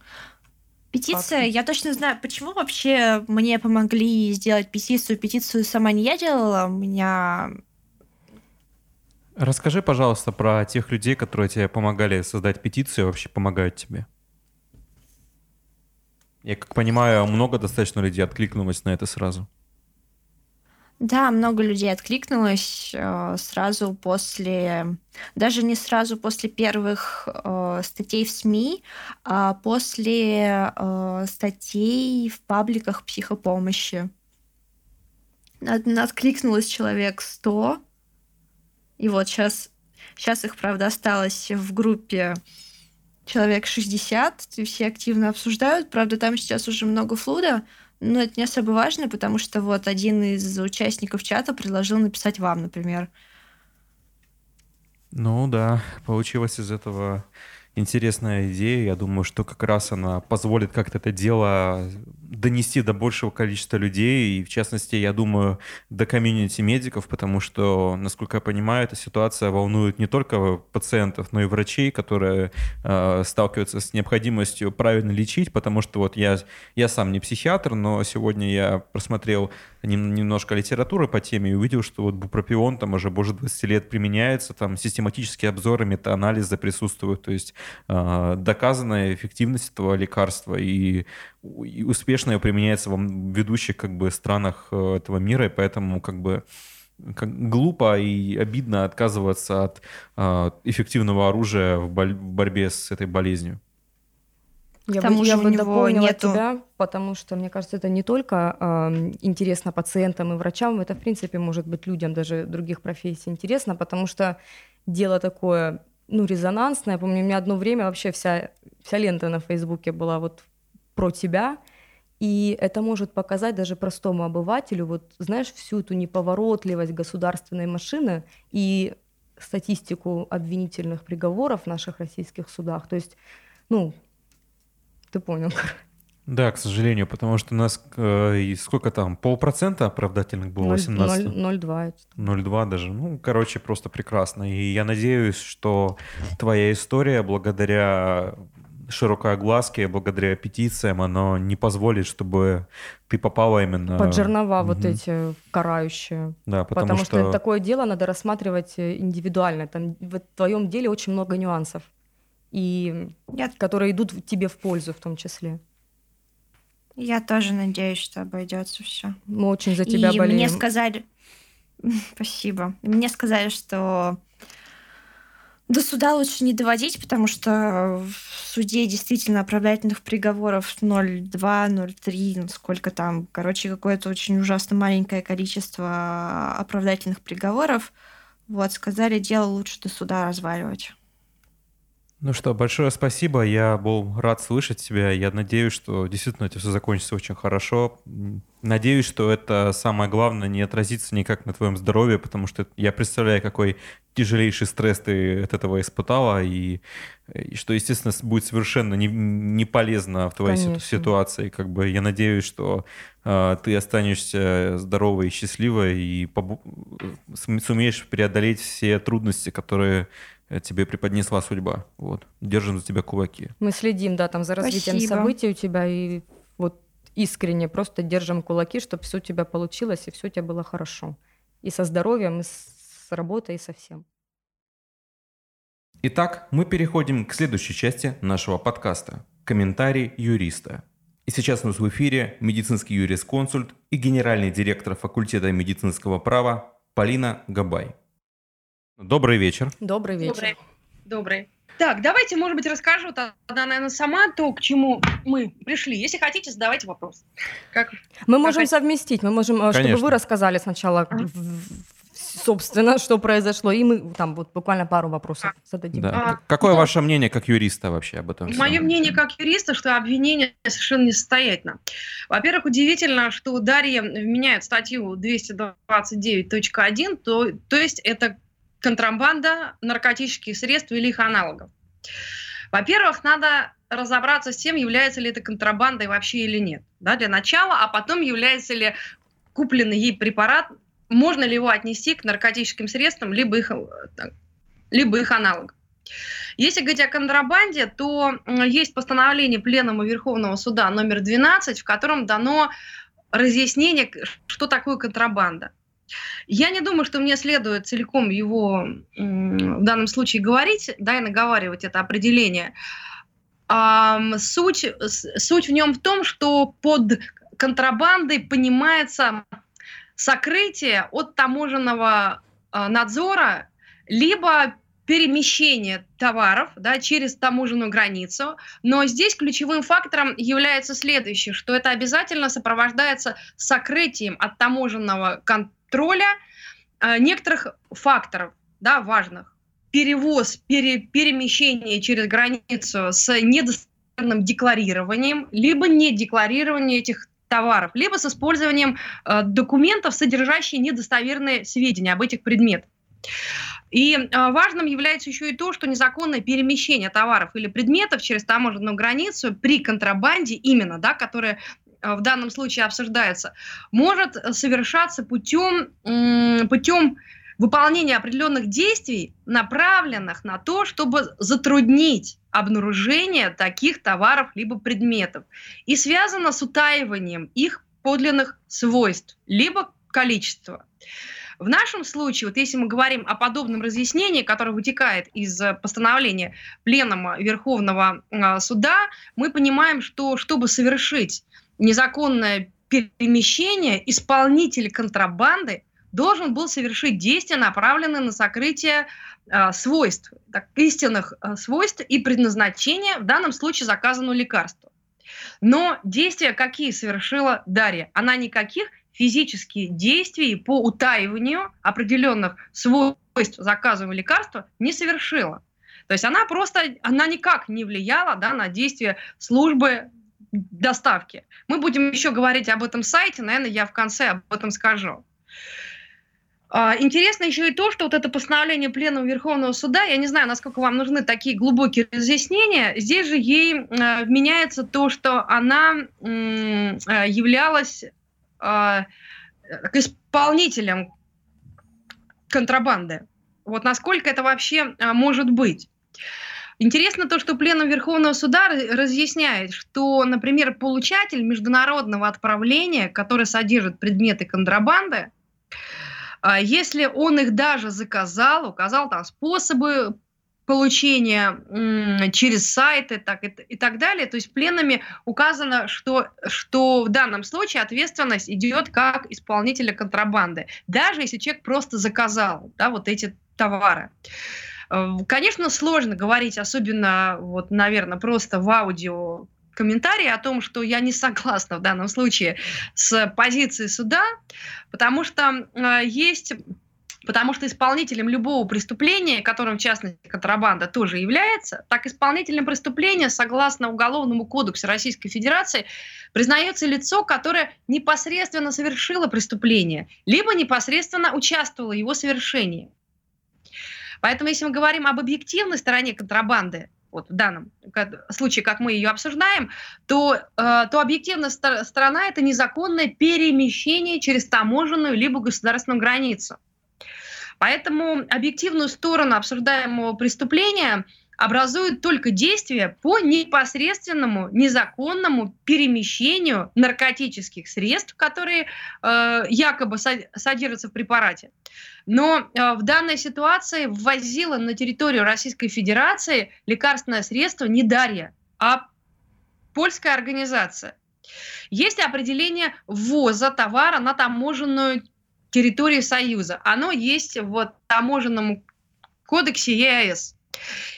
Петиция, Факты. я точно знаю, почему вообще мне помогли сделать петицию. Петицию сама не я делала, у меня... Расскажи, пожалуйста, про тех людей, которые тебе помогали создать петицию, вообще помогают тебе. Я как понимаю, много достаточно людей откликнулось на это сразу. Да, много людей откликнулось э, сразу после, даже не сразу после первых э, статей в СМИ, а после э, статей в пабликах психопомощи. От- Откликнулось человек 100. И вот сейчас, сейчас их, правда, осталось в группе человек 60, и все активно обсуждают. Правда, там сейчас уже много флуда, но это не особо важно, потому что вот один из участников чата предложил написать вам, например. Ну да, получилась из этого интересная идея. Я думаю, что как раз она позволит как-то это дело донести до большего количества людей, и в частности, я думаю, до комьюнити медиков, потому что, насколько я понимаю, эта ситуация волнует не только пациентов, но и врачей, которые э, сталкиваются с необходимостью правильно лечить, потому что вот я, я сам не психиатр, но сегодня я просмотрел нем- немножко литературы по теме и увидел, что вот бупропион там уже больше 20 лет применяется, там систематические обзоры, метаанализы присутствуют, то есть э, доказанная эффективность этого лекарства и, и успешно его применяется в ведущих как бы странах э, этого мира, и поэтому как бы как глупо и обидно отказываться от э, эффективного оружия в, боль- в борьбе с этой болезнью. Я тому бы, же я бы него дополнила нету- тебя, потому что, мне кажется, это не только эм, интересно пациентам и врачам, это, в принципе, может быть людям даже других профессий интересно, потому что дело такое, ну, резонансное. Я помню, у меня одно время вообще вся, вся лента на Фейсбуке была вот про тебя, и это может показать даже простому обывателю, вот, знаешь, всю эту неповоротливость государственной машины и статистику обвинительных приговоров в наших российских судах. То есть, ну, ты понял. Да, к сожалению, потому что у нас э, и сколько там, полпроцента оправдательных было 18 0,2. 0,2 даже. Ну, короче, просто прекрасно. И я надеюсь, что твоя история, благодаря широкой огласке, благодаря петициям, оно не позволит, чтобы ты попала именно... Под жернова вот Мгм. эти карающие. Да, потому, Потому, что... что... такое дело надо рассматривать э, индивидуально. Там в твоем деле очень много нюансов, и Я, которые идут тебе в пользу в том числе. Я тоже надеюсь, что обойдется все. Мы очень за тебя И болеем. мне сказали... [LAUGHS] Спасибо. Мне сказали, что до суда лучше не доводить, потому что в суде действительно оправдательных приговоров 0,2, 0,3, ну, сколько там, короче, какое-то очень ужасно маленькое количество оправдательных приговоров. Вот, сказали, дело лучше до суда разваливать. Ну что, большое спасибо. Я был рад слышать тебя. Я надеюсь, что действительно это все закончится очень хорошо. Надеюсь, что это самое главное не отразится никак на твоем здоровье, потому что я представляю, какой тяжелейший стресс ты от этого испытала, и, и что, естественно, будет совершенно не, не полезно в твоей Конечно. ситуации. Как бы я надеюсь, что э, ты останешься здоровой и счастливой и побу- сумеешь преодолеть все трудности, которые Э, тебе преподнесла судьба. Вот. Держим за тебя кулаки. Мы следим, да, там за развитием Спасибо. событий у тебя и вот искренне просто держим кулаки, чтобы все у тебя получилось и все у тебя было хорошо. И со здоровьем, и с работой, и со всем. Итак, мы переходим к следующей части нашего подкаста. Комментарий юриста. И сейчас у нас в эфире медицинский юрисконсульт и генеральный директор факультета медицинского права Полина Габай. Добрый вечер. Добрый вечер. Добрый. Добрый. Так, давайте, может быть, расскажу тогда, наверное, сама то, к чему мы пришли. Если хотите, задавайте вопрос. Как, мы можем как... совместить, мы можем, Конечно. Э, чтобы вы рассказали сначала, а. собственно, что произошло, и мы там вот буквально пару вопросов а. зададим. Да. А, Какое да. ваше мнение как юриста вообще об этом? Мое всем? мнение как юриста, что обвинение совершенно несостоятельно. Во-первых, удивительно, что Дарья вменяет статью 229.1, то, то есть это контрабанда наркотических средств или их аналогов. Во-первых, надо разобраться с тем, является ли это контрабандой вообще или нет. Да, для начала, а потом является ли купленный ей препарат, можно ли его отнести к наркотическим средствам, либо их, либо их аналогам. Если говорить о контрабанде, то есть постановление Пленума Верховного Суда номер 12, в котором дано разъяснение, что такое контрабанда. Я не думаю, что мне следует целиком его в данном случае говорить, да, и наговаривать это определение. Суть, суть в нем в том, что под контрабандой понимается сокрытие от таможенного а, надзора, либо перемещение товаров да, через таможенную границу. Но здесь ключевым фактором является следующее, что это обязательно сопровождается сокрытием от таможенного контроля контроля э, некоторых факторов, да, важных. Перевоз, пере, перемещение через границу с недостоверным декларированием, либо не декларирование этих товаров, либо с использованием э, документов, содержащих недостоверные сведения об этих предметах. И э, важным является еще и то, что незаконное перемещение товаров или предметов через таможенную границу при контрабанде именно, да, которая в данном случае обсуждается, может совершаться путем, путем выполнения определенных действий, направленных на то, чтобы затруднить обнаружение таких товаров либо предметов. И связано с утаиванием их подлинных свойств, либо количества. В нашем случае, вот если мы говорим о подобном разъяснении, которое вытекает из постановления Пленума Верховного э, Суда, мы понимаем, что чтобы совершить незаконное перемещение, исполнитель контрабанды должен был совершить действия, направленные на сокрытие э, свойств, так, истинных э, свойств и предназначения, в данном случае заказанного лекарства. Но действия какие совершила Дарья? Она никаких физических действий по утаиванию определенных свойств заказанного лекарства не совершила. То есть она просто, она никак не влияла да, на действия службы доставки. Мы будем еще говорить об этом сайте, наверное, я в конце об этом скажу. А, интересно еще и то, что вот это постановление Пленума Верховного Суда, я не знаю, насколько вам нужны такие глубокие разъяснения, здесь же ей э, вменяется то, что она э, являлась исполнителем контрабанды. Вот насколько это вообще может быть. Интересно то, что Пленум Верховного Суда разъясняет, что, например, получатель международного отправления, который содержит предметы контрабанды, а, если он их даже заказал, указал там способы получения через сайты так, и, и так далее. То есть пленами указано, что, что в данном случае ответственность идет как исполнителя контрабанды, даже если человек просто заказал да, вот эти товары. Э, конечно, сложно говорить, особенно, вот, наверное, просто в аудио комментарии о том, что я не согласна в данном случае с позицией суда, потому что э, есть Потому что исполнителем любого преступления, которым в частности контрабанда тоже является, так исполнителем преступления, согласно Уголовному кодексу Российской Федерации, признается лицо, которое непосредственно совершило преступление, либо непосредственно участвовало в его совершении. Поэтому, если мы говорим об объективной стороне контрабанды, вот в данном случае, как мы ее обсуждаем, то, э, то объективная сторона – это незаконное перемещение через таможенную либо государственную границу. Поэтому объективную сторону обсуждаемого преступления образуют только действия по непосредственному незаконному перемещению наркотических средств, которые э, якобы содержатся в препарате. Но э, в данной ситуации ввозила на территорию Российской Федерации лекарственное средство не Дарья, а польская организация. Есть определение ввоза товара на таможенную территории Союза. Оно есть в таможенном кодексе ЕАЭС.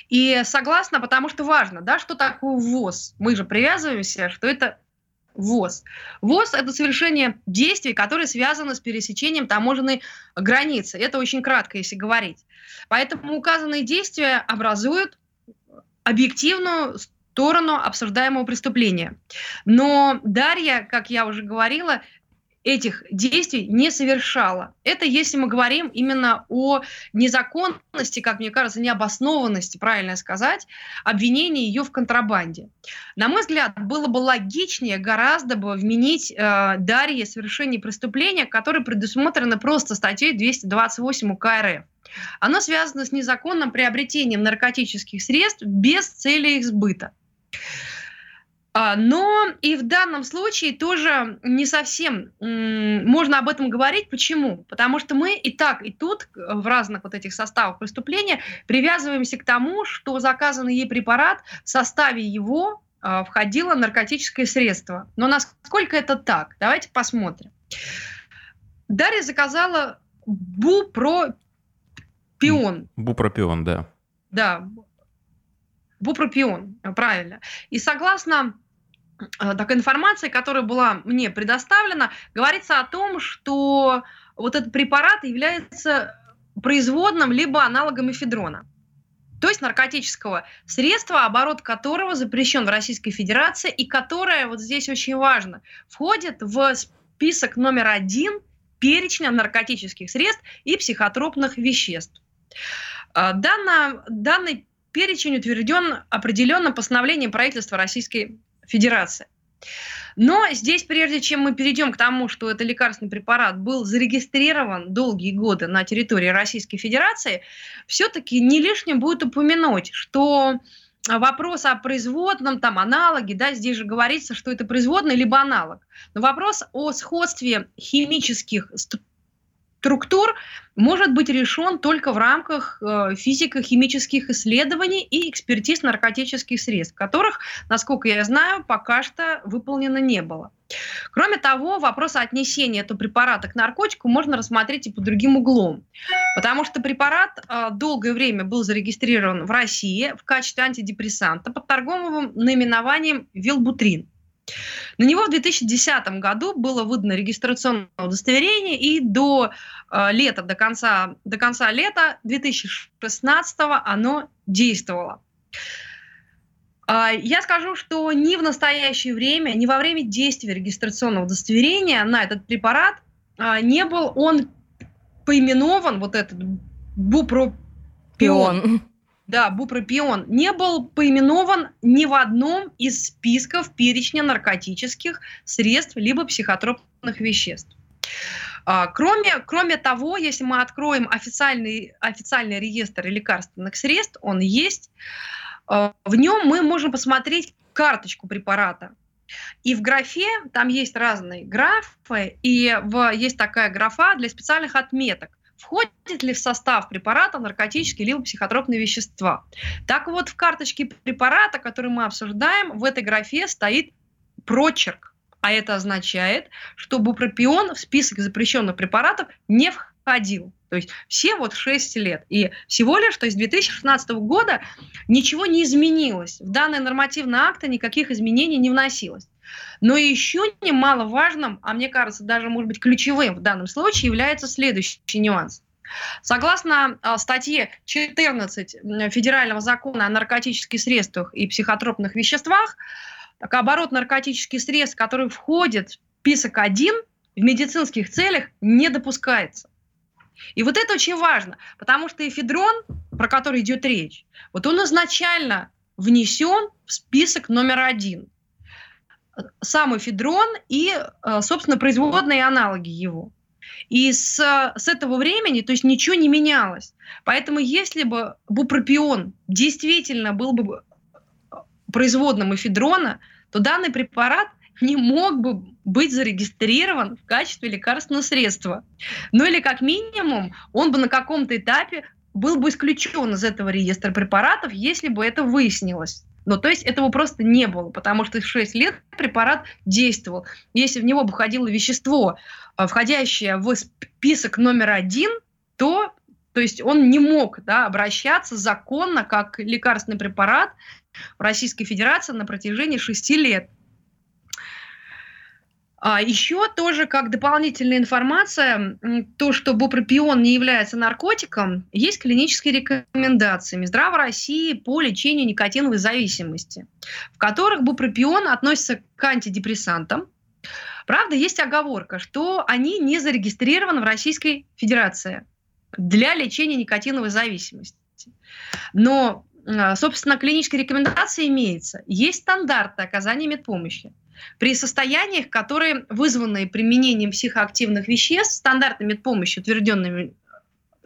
И согласно, потому что важно, да, что такое ВОЗ. Мы же привязываемся, что это ВОЗ. ВОЗ – это совершение действий, которые связаны с пересечением таможенной границы. Это очень кратко, если говорить. Поэтому указанные действия образуют объективную сторону обсуждаемого преступления. Но Дарья, как я уже говорила, этих действий не совершала. Это если мы говорим именно о незаконности, как мне кажется, необоснованности, правильно сказать, обвинения ее в контрабанде. На мой взгляд, было бы логичнее гораздо бы вменить э, Дарье совершение преступления, которое предусмотрено просто статьей 228 УК РФ. Оно связано с незаконным приобретением наркотических средств без цели их сбыта. А, но и в данном случае тоже не совсем можно об этом говорить. Почему? Потому что мы и так, и тут э, в разных вот этих составах преступления привязываемся к тому, что заказанный ей препарат в составе его а, входило наркотическое средство. Но насколько это так? Давайте посмотрим. Дарья заказала бупропион. Бупропион, да. Да, бупропион, правильно. И согласно так информация, которая была мне предоставлена, говорится о том, что вот этот препарат является производным либо аналогом эфедрона. То есть наркотического средства, оборот которого запрещен в Российской Федерации и которое, вот здесь очень важно, входит в список номер один перечня наркотических средств и психотропных веществ. Э, данный, данный перечень утвержден определенным постановлением правительства Российской Федерации. Но здесь, прежде чем мы перейдем к тому, что этот лекарственный препарат был зарегистрирован долгие годы на территории Российской Федерации, все-таки не лишним будет упомянуть, что вопрос о производном, там, аналоге, да, здесь же говорится, что это производный либо аналог. Но вопрос о сходстве химических структур может быть решен только в рамках э, физико-химических исследований и экспертиз наркотических средств, которых, насколько я знаю, пока что выполнено не было. Кроме того, вопрос отнесения этого препарата к наркотику можно рассмотреть и по другим углом. Потому что препарат э, долгое время был зарегистрирован в России в качестве антидепрессанта под торговым наименованием Вилбутрин. На него в 2010 году было выдано регистрационное удостоверение, и до лета, до конца, до конца лета 2016 оно действовало. Э, я скажу, что ни в настоящее время, ни во время действия регистрационного удостоверения на этот препарат э, не был он поименован, вот этот бупропион. Пион да, бупропион, не был поименован ни в одном из списков перечня наркотических средств либо психотропных веществ. А, кроме, кроме того, если мы откроем официальный, официальный реестр лекарственных средств, он есть, а, в нем мы можем посмотреть карточку препарата. И в графе, там есть разные графы, и в, есть такая графа для специальных отметок входит ли в состав препарата наркотические либо психотропные вещества. Так вот, в карточке препарата, который мы обсуждаем, в этой графе стоит прочерк. А это означает, что бупропион в список запрещенных препаратов не входил. То есть все вот 6 лет. И всего лишь, то есть с 2016 года ничего не изменилось. В данные нормативные акты никаких изменений не вносилось. Но еще немаловажным, а мне кажется, даже, может быть, ключевым в данном случае является следующий нюанс. Согласно а, статье 14 Федерального закона о наркотических средствах и психотропных веществах, так, оборот наркотических средств, который входит в список 1, в медицинских целях не допускается. И вот это очень важно, потому что эфедрон, про который идет речь, вот он изначально внесен в список номер один. Сам эфедрон и, э, собственно, производные аналоги его. И с, с этого времени, то есть ничего не менялось. Поэтому если бы бупропион действительно был бы производным эфедрона, то данный препарат не мог бы быть зарегистрирован в качестве лекарственного средства. Ну или как минимум он бы на каком-то этапе был бы исключен из этого реестра препаратов, если бы это выяснилось. Но то есть этого просто не было, потому что в 6 лет препарат действовал. Если в него бы входило вещество, а, входящее в список номер один, то, то есть он не мог да, обращаться законно как лекарственный препарат в Российской Федерации на протяжении 6 лет. А еще тоже как дополнительная информация, то, что бупропион не является наркотиком, есть клинические рекомендации Минздрава России по лечению никотиновой зависимости, в которых бупропион относится к антидепрессантам. Правда, есть оговорка, что они не зарегистрированы в Российской Федерации для лечения никотиновой зависимости. Но, собственно, клиническая рекомендация имеется. Есть стандарты оказания медпомощи. При состояниях, которые вызваны применением психоактивных веществ, стандарты медпомощи, утвержденными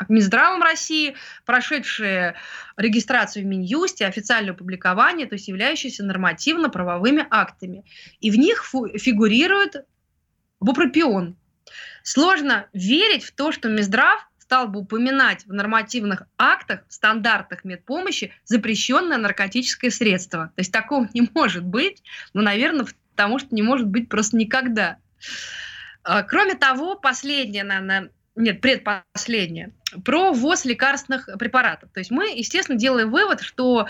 Минздравом России, прошедшие регистрацию в Минюсте, официальное публикование, то есть являющиеся нормативно-правовыми актами. И в них фигурирует бупропион. Сложно верить в то, что Минздрав стал бы упоминать в нормативных актах, в стандартах медпомощи запрещенное наркотическое средство. То есть такого не может быть, но, наверное, потому что не может быть просто никогда. А, кроме того, последнее, наверное, нет, предпоследнее, про ввоз лекарственных препаратов. То есть мы, естественно, делаем вывод, что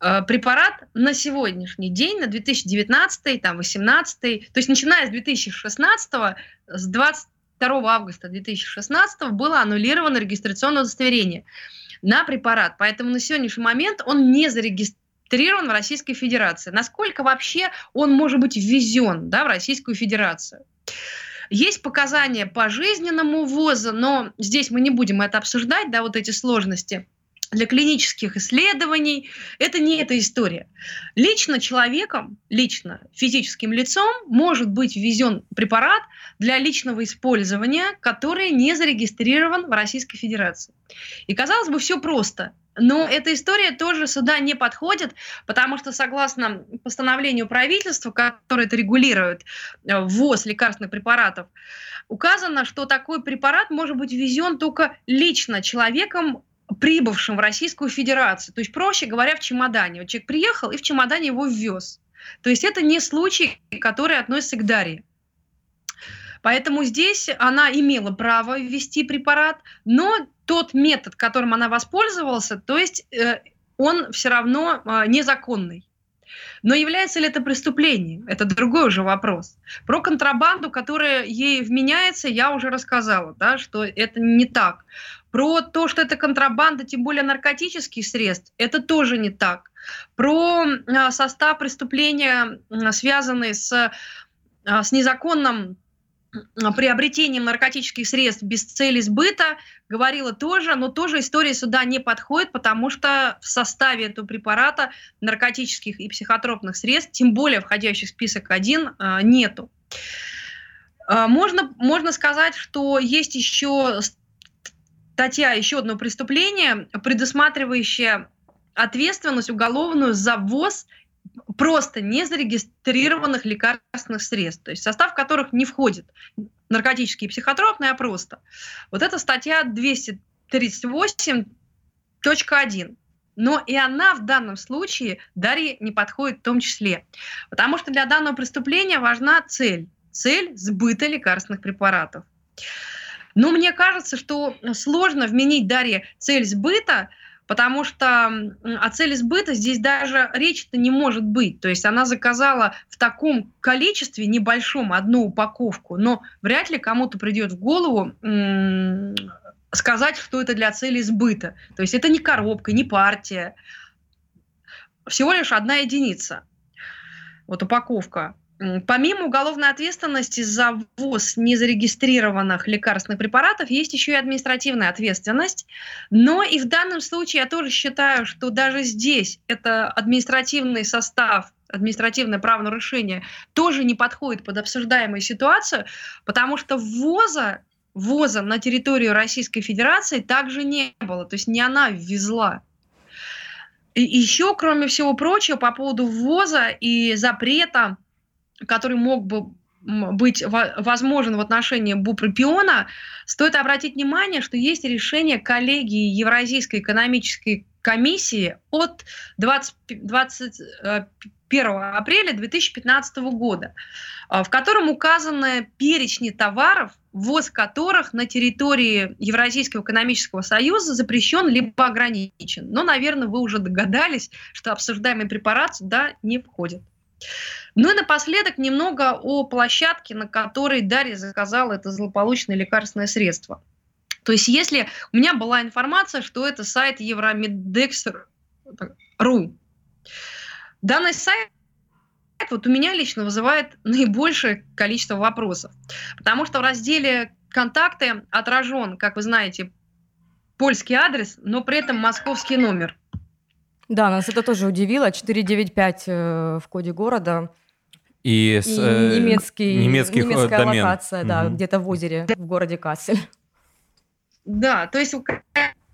э, препарат на сегодняшний день, на 2019, там, 18, то есть начиная с 2016, с 22 августа 2016 было аннулировано регистрационное удостоверение на препарат. Поэтому на сегодняшний момент он не зарегистрирован в Российской Федерации. Насколько вообще он может быть ввезен да, в Российскую Федерацию? Есть показания по жизненному ввозу, но здесь мы не будем это обсуждать, да, вот эти сложности для клинических исследований. Это не эта история. Лично человеком, лично физическим лицом может быть ввезен препарат для личного использования, который не зарегистрирован в Российской Федерации. И казалось бы, все просто. Но эта история тоже сюда не подходит, потому что согласно постановлению правительства, которое это регулирует, э, ввоз лекарственных препаратов, указано, что такой препарат может быть ввезен только лично человеком, прибывшим в Российскую Федерацию. То есть, проще говоря, в чемодане. Вот человек приехал и в чемодане его ввез. То есть это не случай, который относится к Дарье. Поэтому здесь она имела право ввести препарат, но тот метод, которым она воспользовалась, то есть э, он все равно э, незаконный. Но является ли это преступлением? Это другой уже вопрос. Про контрабанду, которая ей вменяется, я уже рассказала, да, что это не так. Про то, что это контрабанда, тем более наркотических средств, это тоже не так. Про э, состав преступления, связанный с, с незаконным приобретением наркотических средств без цели сбыта, говорила тоже, но тоже история сюда не подходит, потому что в составе этого препарата наркотических и психотропных средств, тем более входящих в список 1, а, нету. А, можно, можно сказать, что есть еще статья, еще одно преступление, предусматривающее ответственность уголовную за ввоз просто незарегистрированных лекарственных средств, то есть состав которых не входит наркотические и психотропные, а просто. Вот эта статья 238.1. Но и она в данном случае Дарье не подходит в том числе. Потому что для данного преступления важна цель. Цель сбыта лекарственных препаратов. Но мне кажется, что сложно вменить Дарье цель сбыта, потому что о цели сбыта здесь даже речи-то не может быть. То есть она заказала в таком количестве небольшом одну упаковку, но вряд ли кому-то придет в голову сказать, что это для цели сбыта. То есть это не коробка, не партия. Всего лишь одна единица. Вот упаковка. Помимо уголовной ответственности за ввоз незарегистрированных лекарственных препаратов, есть еще и административная ответственность. Но и в данном случае я тоже считаю, что даже здесь это административный состав административное правонарушение тоже не подходит под обсуждаемую ситуацию, потому что ввоза, ввоза на территорию Российской Федерации также не было, то есть не она ввезла. И еще, кроме всего прочего, по поводу ввоза и запрета который мог бы быть возможен в отношении бупропиона, стоит обратить внимание, что есть решение коллегии Евразийской экономической комиссии от 20, 21 апреля 2015 года, а, в котором указаны перечни товаров, ввоз которых на территории Евразийского экономического союза запрещен либо ограничен. Но, наверное, вы уже догадались, что обсуждаемый препарат сюда не входит. Ну и напоследок немного о площадке, на которой Дарья заказала это злополучное лекарственное средство. То есть если у меня была информация, что это сайт Евромедекс.ру, данный сайт вот у меня лично вызывает [LAUGHS] наибольшее количество вопросов. Потому что в разделе «Контакты» отражен, как вы знаете, польский адрес, но при этом московский номер. Да, нас это тоже удивило. 495 э, в коде города. И, с, э, немецкий, немецких э, немецкая домен. локация, да, угу. где-то в озере, в городе Кассель. Да, то есть,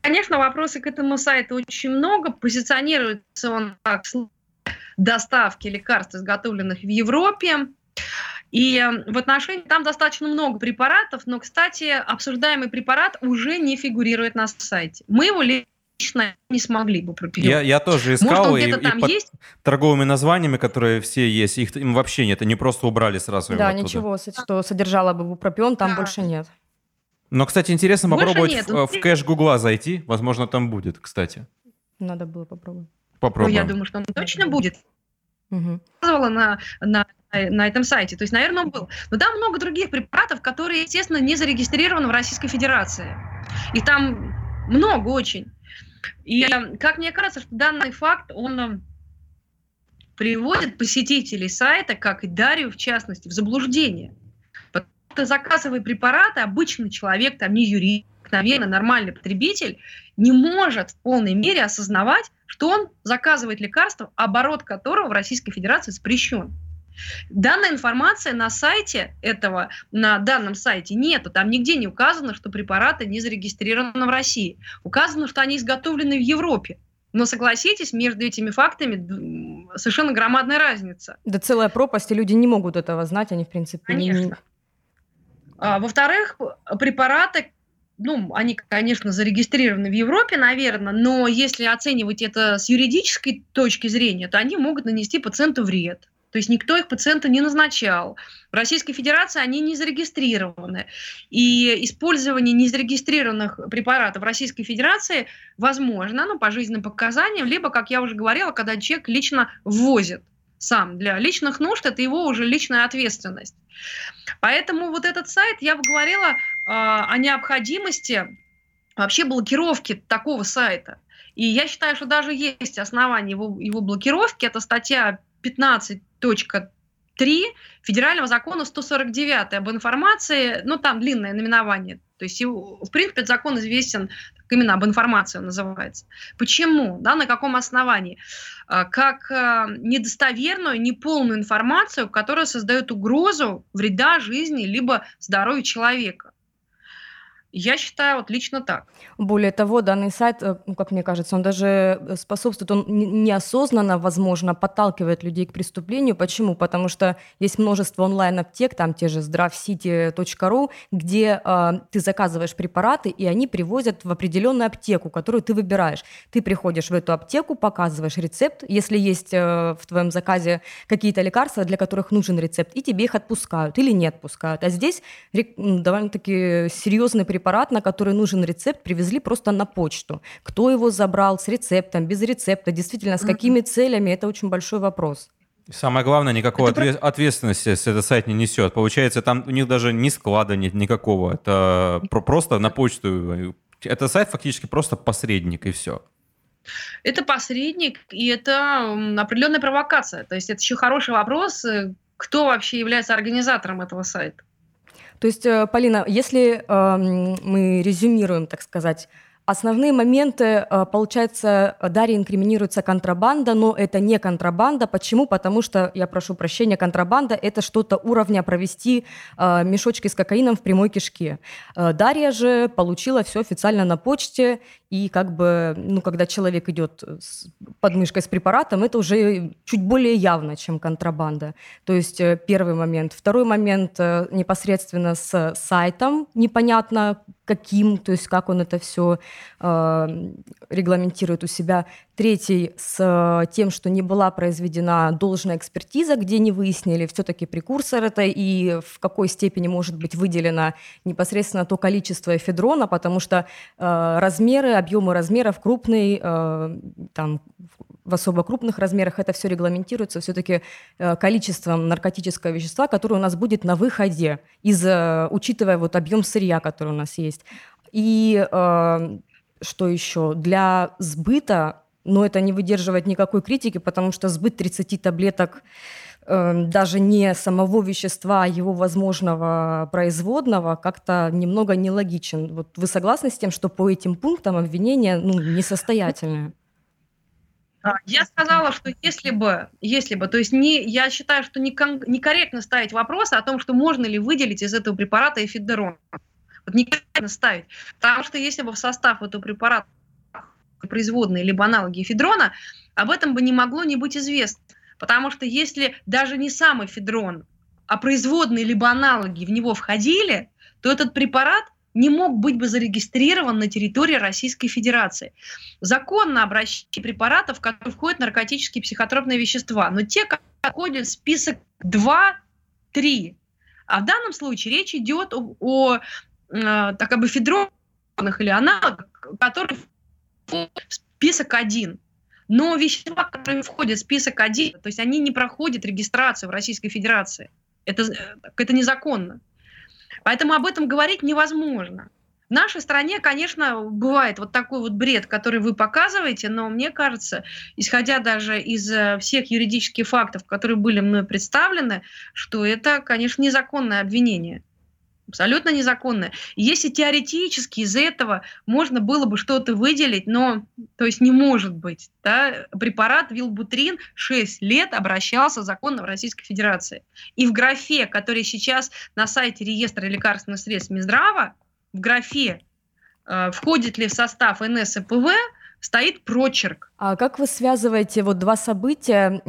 конечно, вопросы к этому сайту очень много. Позиционируется он как доставки лекарств, изготовленных в Европе. И в отношении там достаточно много препаратов, но, кстати, обсуждаемый препарат уже не фигурирует на сайте. Мы его лично не смогли бы пропилить. Я, я тоже искал, Может, и, там и под есть? торговыми названиями, которые все есть, их им вообще нет, они просто убрали сразу Да, ничего, что содержало бы бупропион, там да. больше нет. Но, кстати, интересно больше попробовать нет. в, в кэш Гугла зайти, возможно, там будет, кстати. Надо было попробовать. Попробуем. Ну, я думаю, что он точно будет. Угу. на, на, на этом сайте. То есть, наверное, он был. Но там много других препаратов, которые, естественно, не зарегистрированы в Российской Федерации. И там много очень. И как мне кажется, что данный факт, он э, приводит посетителей сайта, как и Дарью в частности, в заблуждение. Потому что заказывая препараты, обычный человек, там не юрист, наверное, нормальный потребитель, не может в полной мере осознавать, что он заказывает лекарство, оборот которого в Российской Федерации запрещен. Данная информация на сайте этого, на данном сайте нету. Там нигде не указано, что препараты не зарегистрированы в России. Указано, что они изготовлены в Европе. Но согласитесь, между этими фактами совершенно громадная разница. Да целая пропасть, и люди не могут этого знать, они в принципе Конечно. не... А, во-вторых, препараты, ну, они, конечно, зарегистрированы в Европе, наверное, но если оценивать это с юридической точки зрения, то они могут нанести пациенту вред. То есть никто их пациента не назначал. В Российской Федерации они не зарегистрированы. И использование незарегистрированных препаратов в Российской Федерации возможно, ну, по жизненным показаниям, либо, как я уже говорила, когда человек лично ввозит сам для личных нужд, это его уже личная ответственность. Поэтому вот этот сайт, я бы говорила э, о необходимости вообще блокировки такого сайта. И я считаю, что даже есть основания его, его блокировки. Это статья 15.3 федерального закона 149 об информации, ну там длинное наименование, то есть, в принципе, закон известен именно об информации он называется. Почему? Да, на каком основании? А, как а, недостоверную, неполную информацию, которая создает угрозу вреда жизни либо здоровью человека. Я считаю вот лично так. Более того, данный сайт, э, ну, как мне кажется, он даже э, способствует, он неосознанно, возможно, подталкивает людей к преступлению. Почему? Потому что есть множество онлайн-аптек, там те же здравсити.ру, где э, ты заказываешь препараты, и они привозят в определенную аптеку, которую ты выбираешь. Ты приходишь в эту аптеку, показываешь рецепт, если есть э, в твоем заказе какие-то лекарства, для которых нужен рецепт, и тебе их отпускают или не отпускают. А здесь довольно-таки серьезный препарат препарат, на который нужен рецепт, привезли просто на почту. Кто его забрал с рецептом, без рецепта, действительно, с какими целями, это очень большой вопрос. Самое главное, никакой отве- ответственности этот сайт не несет. Получается, там у них даже ни склада нет никакого. Это про- просто на почту Это сайт фактически просто посредник и все. Это посредник, и это определенная провокация. То есть это еще хороший вопрос, э, кто вообще является организатором этого сайта. То есть, э, Полина, если э, мы резюмируем, так сказать, Основные моменты, э, получается, Дарье инкриминируется контрабанда, но это не контрабанда. Почему? Потому что, я прошу прощения, контрабанда – это что-то уровня провести э, мешочки с кокаином в прямой кишке. Э, Дарья же получила все официально на почте, и как бы, ну, когда человек идет с подмышкой с препаратом, это уже чуть более явно, чем контрабанда. То есть первый момент. Второй момент непосредственно с сайтом, непонятно каким, то есть как он это все э, регламентирует у себя. Третий с э, тем, что не была произведена должная экспертиза, где не выяснили все-таки прекурсор это и в какой степени может быть выделено непосредственно то количество эфедрона, потому что э, размеры, объемы размеров крупный, э, там в особо крупных размерах это все регламентируется все-таки э, количеством наркотического вещества, которое у нас будет на выходе, из, э, учитывая вот объем сырья, который у нас есть. И э, что еще? Для сбыта, но это не выдерживает никакой критики, потому что сбыт 30 таблеток даже не самого вещества, а его возможного производного как-то немного нелогичен. Вот вы согласны с тем, что по этим пунктам обвинения ну, несостоятельное? А, я сказала, что если бы, если бы, то есть не, я считаю, что некорректно ставить вопрос о том, что можно ли выделить из этого препарата эфедерон. Вот некорректно ставить. Потому что если бы в состав этого препарата производные либо аналоги эфедрона, об этом бы не могло не быть известно. Потому что если даже не сам эфедрон, а производные либо аналоги в него входили, то этот препарат не мог быть бы зарегистрирован на территории Российской Федерации. Закон на обращение препаратов, в которые входят наркотические и психотропные вещества, но те, которые входят в список 2-3. А в данном случае речь идет о, о э, так как бы федронах или аналогах, которые входят в список 1. Но вещества, которые входят в список 1, то есть они не проходят регистрацию в Российской Федерации. Это, э, это незаконно. Поэтому об этом говорить невозможно. В нашей стране, конечно, бывает вот такой вот бред, который вы показываете, но мне кажется, исходя даже из э, всех юридических фактов, которые были мной представлены, что это, конечно, незаконное обвинение абсолютно незаконное. если теоретически из этого можно было бы что-то выделить, но, то есть не может быть, да, препарат Вилбутрин 6 лет обращался законно в Российской Федерации. И в графе, который сейчас на сайте реестра лекарственных средств Минздрава, в графе э, входит ли в состав НС и стоит прочерк. А как вы связываете вот два события?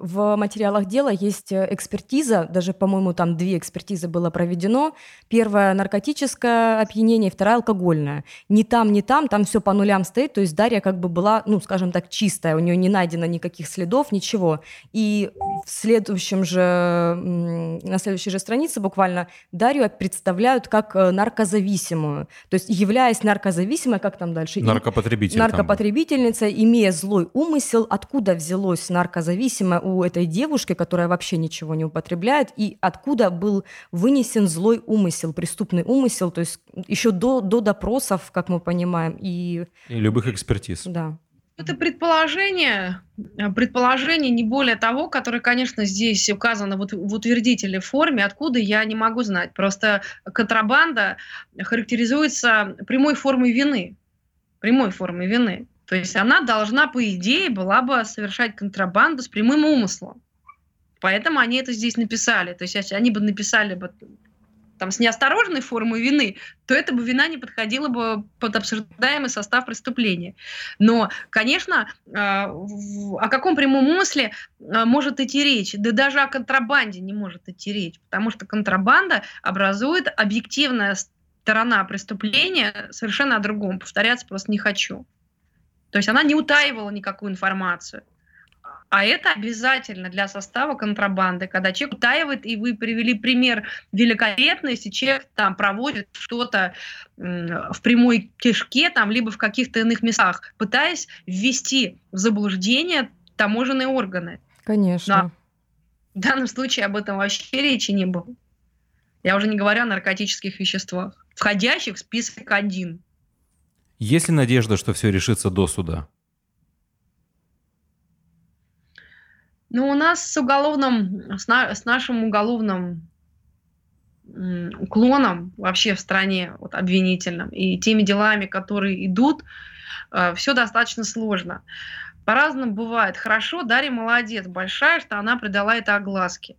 В материалах дела есть э, экспертиза, даже, по-моему, там две экспертизы было проведено. Первая наркотическое опьянение, вторая алкогольная. Ни там, ни там, там все по нулям стоит, то есть Дарья как бы была, ну, скажем так, чистая, у нее не найдено никаких следов, ничего. И в следующем же, на следующей же странице буквально Дарью представляют как э, наркозависимую. То есть являясь наркозависимой, как там дальше? Наркопотребитель. Наркопотребительница, имея злой умысел, откуда взялось наркозависимое у этой девушки, которая вообще ничего не употребляет, и откуда был вынесен злой умысел, преступный умысел, то есть еще до, до допросов, как мы понимаем. И, и любых экспертиз. Да. Это предположение, предположение не более того, которое, конечно, здесь указано вот в утвердительной форме, откуда я не могу знать. Просто контрабанда характеризуется прямой формой вины. Прямой формой вины. То есть она должна, по идее, была бы совершать контрабанду с прямым умыслом. Поэтому они это здесь написали. То есть они бы написали бы там, с неосторожной формой вины, то эта бы вина не подходила бы под обсуждаемый состав преступления. Но, конечно, а, о каком прямом умысле а, может идти речь? Да даже о контрабанде не может идти речь, потому что контрабанда образует объективная сторона преступления совершенно о другом. Повторяться просто не хочу. То есть она не утаивала никакую информацию. А это обязательно для состава контрабанды, когда человек утаивает, и вы привели пример великолепный, если человек там проводит что-то в прямой кишке, там, либо в каких-то иных местах, пытаясь ввести в заблуждение таможенные органы. Конечно. Но в данном случае об этом вообще речи не было. Я уже не говорю о наркотических веществах, входящих в список один. Есть ли надежда, что все решится до суда? Ну, у нас с уголовным, с, на, с нашим уголовным уклоном вообще в стране вот, обвинительным и теми делами, которые идут, э, все достаточно сложно. По-разному бывает. Хорошо, Дарья молодец, большая, что она придала это огласке.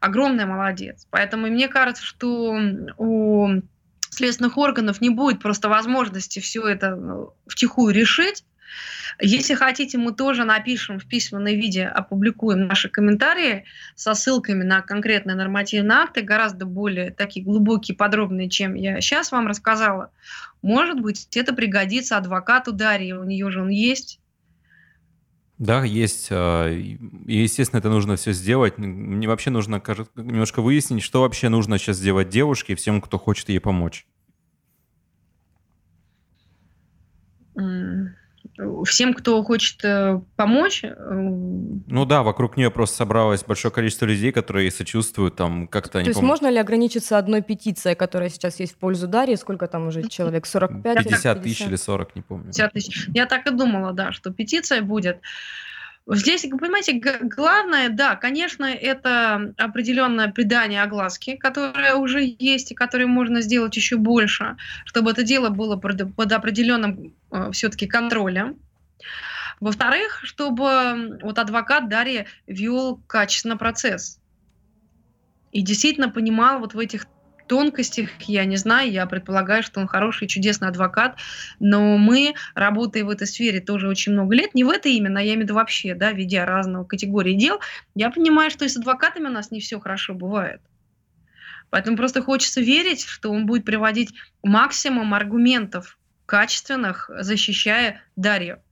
Огромная молодец. Поэтому мне кажется, что у следственных органов не будет просто возможности все это ну, втихую решить. Если хотите, мы тоже напишем в письменном виде, опубликуем наши комментарии со ссылками на конкретные нормативные акты, гораздо более такие глубокие, подробные, чем я сейчас вам рассказала. Может быть, это пригодится адвокату Дарьи, у нее же он есть. Да, есть. А, и, естественно, это нужно все сделать. Мне вообще нужно немножко выяснить, что вообще нужно сейчас сделать девушке и всем, кто хочет ей помочь всем, кто хочет э, помочь. Э, ну да, вокруг нее просто собралось большое количество людей, которые сочувствуют там как-то. То есть пом... можно ли ограничиться одной петицией, которая сейчас есть в пользу Дарьи? Сколько там уже человек? 45? 50 тысяч или 40, не помню. 50 тысяч. Я так и думала, да, что петиция будет. Здесь, понимаете, главное, да, конечно, это определенное придание огласки, которое уже есть и которое можно сделать еще больше, чтобы это дело было под определенным э, все-таки контролем. Во-вторых, чтобы вот адвокат Дарья вел качественно процесс и действительно понимал вот в этих тонкостях я не знаю, я предполагаю, что он хороший, чудесный адвокат, но мы, работая в этой сфере тоже очень много лет, не в это именно, а я имею в виду вообще, да, ведя разного категории дел, я понимаю, что и с адвокатами у нас не все хорошо бывает. Поэтому просто хочется верить, что он будет приводить максимум аргументов качественных, защищая Дарью.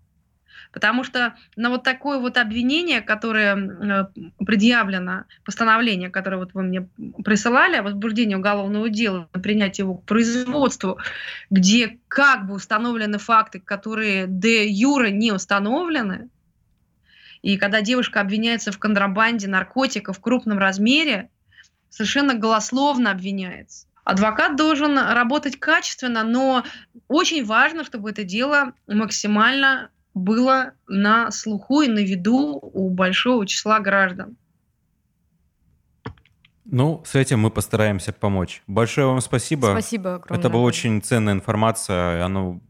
Потому что на вот такое вот обвинение, которое э, предъявлено, постановление, которое вот вы мне присылали о возбуждении уголовного дела, принятие его к производству, где как бы установлены факты, которые де юра не установлены, и когда девушка обвиняется в контрабанде наркотиков в крупном размере, совершенно голословно обвиняется. Адвокат должен работать качественно, но очень важно, чтобы это дело максимально было на слуху и на виду у большого числа граждан. Ну, с этим мы постараемся помочь. Большое вам спасибо. Спасибо огромное. Это была очень ценная информация. Оно,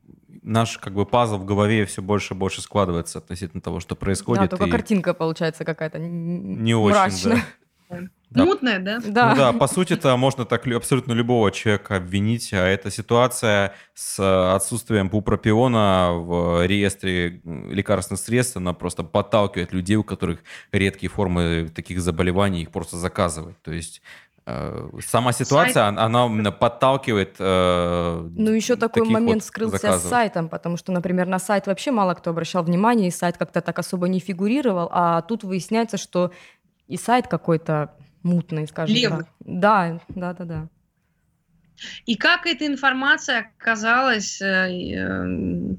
наш как бы пазл в голове все больше и больше складывается относительно того, что происходит. Да, только и... картинка получается какая-то не очень, да. Да. Мутная, да? Да. Ну да, по сути-то можно так абсолютно любого человека обвинить, а эта ситуация с э, отсутствием бупропиона в реестре лекарственных средств, она просто подталкивает людей, у которых редкие формы таких заболеваний, их просто заказывать. То есть э, Сама ситуация, Сайт... она именно подталкивает. Э, ну, еще такой момент вот скрылся заказывать. с сайтом, потому что, например, на сайт вообще мало кто обращал внимание, и сайт как-то так особо не фигурировал, а тут выясняется, что и сайт какой-то мутный, скажем Левый. так. Да, да, да, да. И как эта информация оказалась, э, э,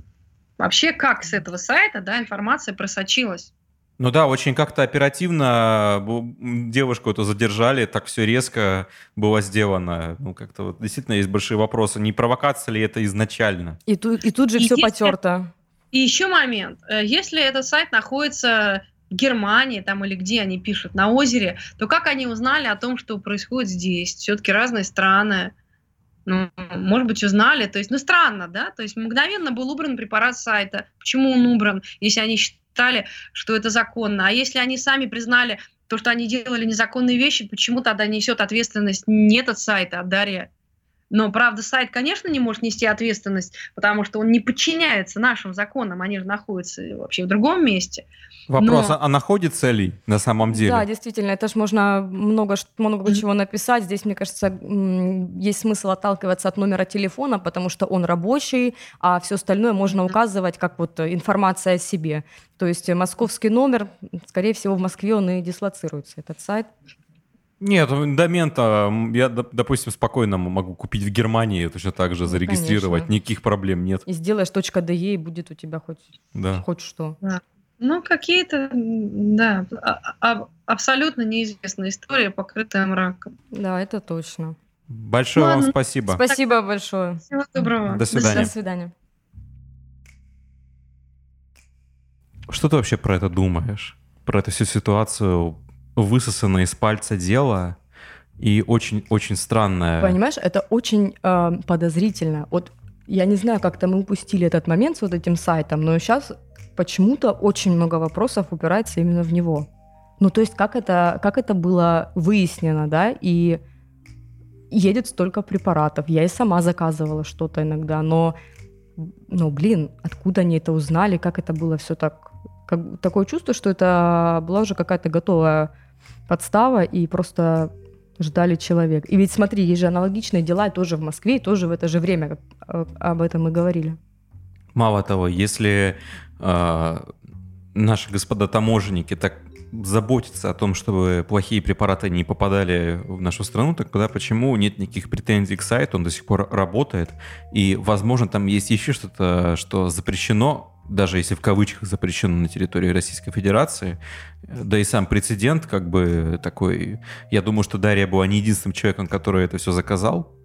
вообще как с этого сайта, да, информация просочилась? Ну да, очень как-то оперативно девушку эту задержали, так все резко было сделано. Ну как-то вот действительно есть большие вопросы, не провокация ли это изначально? И тут, и тут же и все если... потерто. И еще момент, э, если этот сайт находится Германии там или где они пишут, на озере, то как они узнали о том, что происходит здесь? Все-таки разные страны. Ну, может быть, узнали. То есть, ну, странно, да? То есть, мгновенно был убран препарат сайта. Почему он убран, если они считали, что это законно? А если они сами признали то, что они делали незаконные вещи, почему тогда несет ответственность не этот сайт, а Дарья? Но, правда, сайт, конечно, не может нести ответственность, потому что он не подчиняется нашим законам, они же находятся вообще в другом месте. Вопрос, Но... а находится ли на самом деле? Да, действительно, это же можно много, много чего написать. Здесь, мне кажется, есть смысл отталкиваться от номера телефона, потому что он рабочий, а все остальное можно указывать как вот информация о себе. То есть московский номер, скорее всего, в Москве он и дислоцируется, этот сайт. Нет, ну, домен-то я, допустим, спокойно могу купить в Германии, точно так же ну, зарегистрировать, Конечно. никаких проблем нет. И сделаешь .de, и будет у тебя хоть, да. хоть что. Да. Ну, какие-то, да, а, а, абсолютно неизвестная история, покрытая мраком. Да, это точно. Большое ну, Ладно. вам спасибо. Спасибо большое. Всего доброго. До свидания. До свидания. Что ты вообще про это думаешь? Про эту всю ситуацию, высосанное из пальца дело и очень-очень странное. Понимаешь, это очень э, подозрительно. Вот я не знаю, как-то мы упустили этот момент с вот этим сайтом, но сейчас почему-то очень много вопросов упирается именно в него. Ну, то есть, как это, как это было выяснено, да, и едет столько препаратов. Я и сама заказывала что-то иногда, но, ну, блин, откуда они это узнали, как это было все так... Как, такое чувство, что это была уже какая-то готовая подстава, и просто ждали человек. И ведь смотри, есть же аналогичные дела тоже в Москве, и тоже в это же время, как э, об этом мы говорили. Мало того, если э, наши господа таможенники так заботятся о том, чтобы плохие препараты не попадали в нашу страну, тогда почему нет никаких претензий к сайту, он до сих пор работает, и, возможно, там есть еще что-то, что запрещено, даже если в кавычках запрещено на территории Российской Федерации, да и сам прецедент как бы такой, я думаю, что Дарья была не единственным человеком, который это все заказал,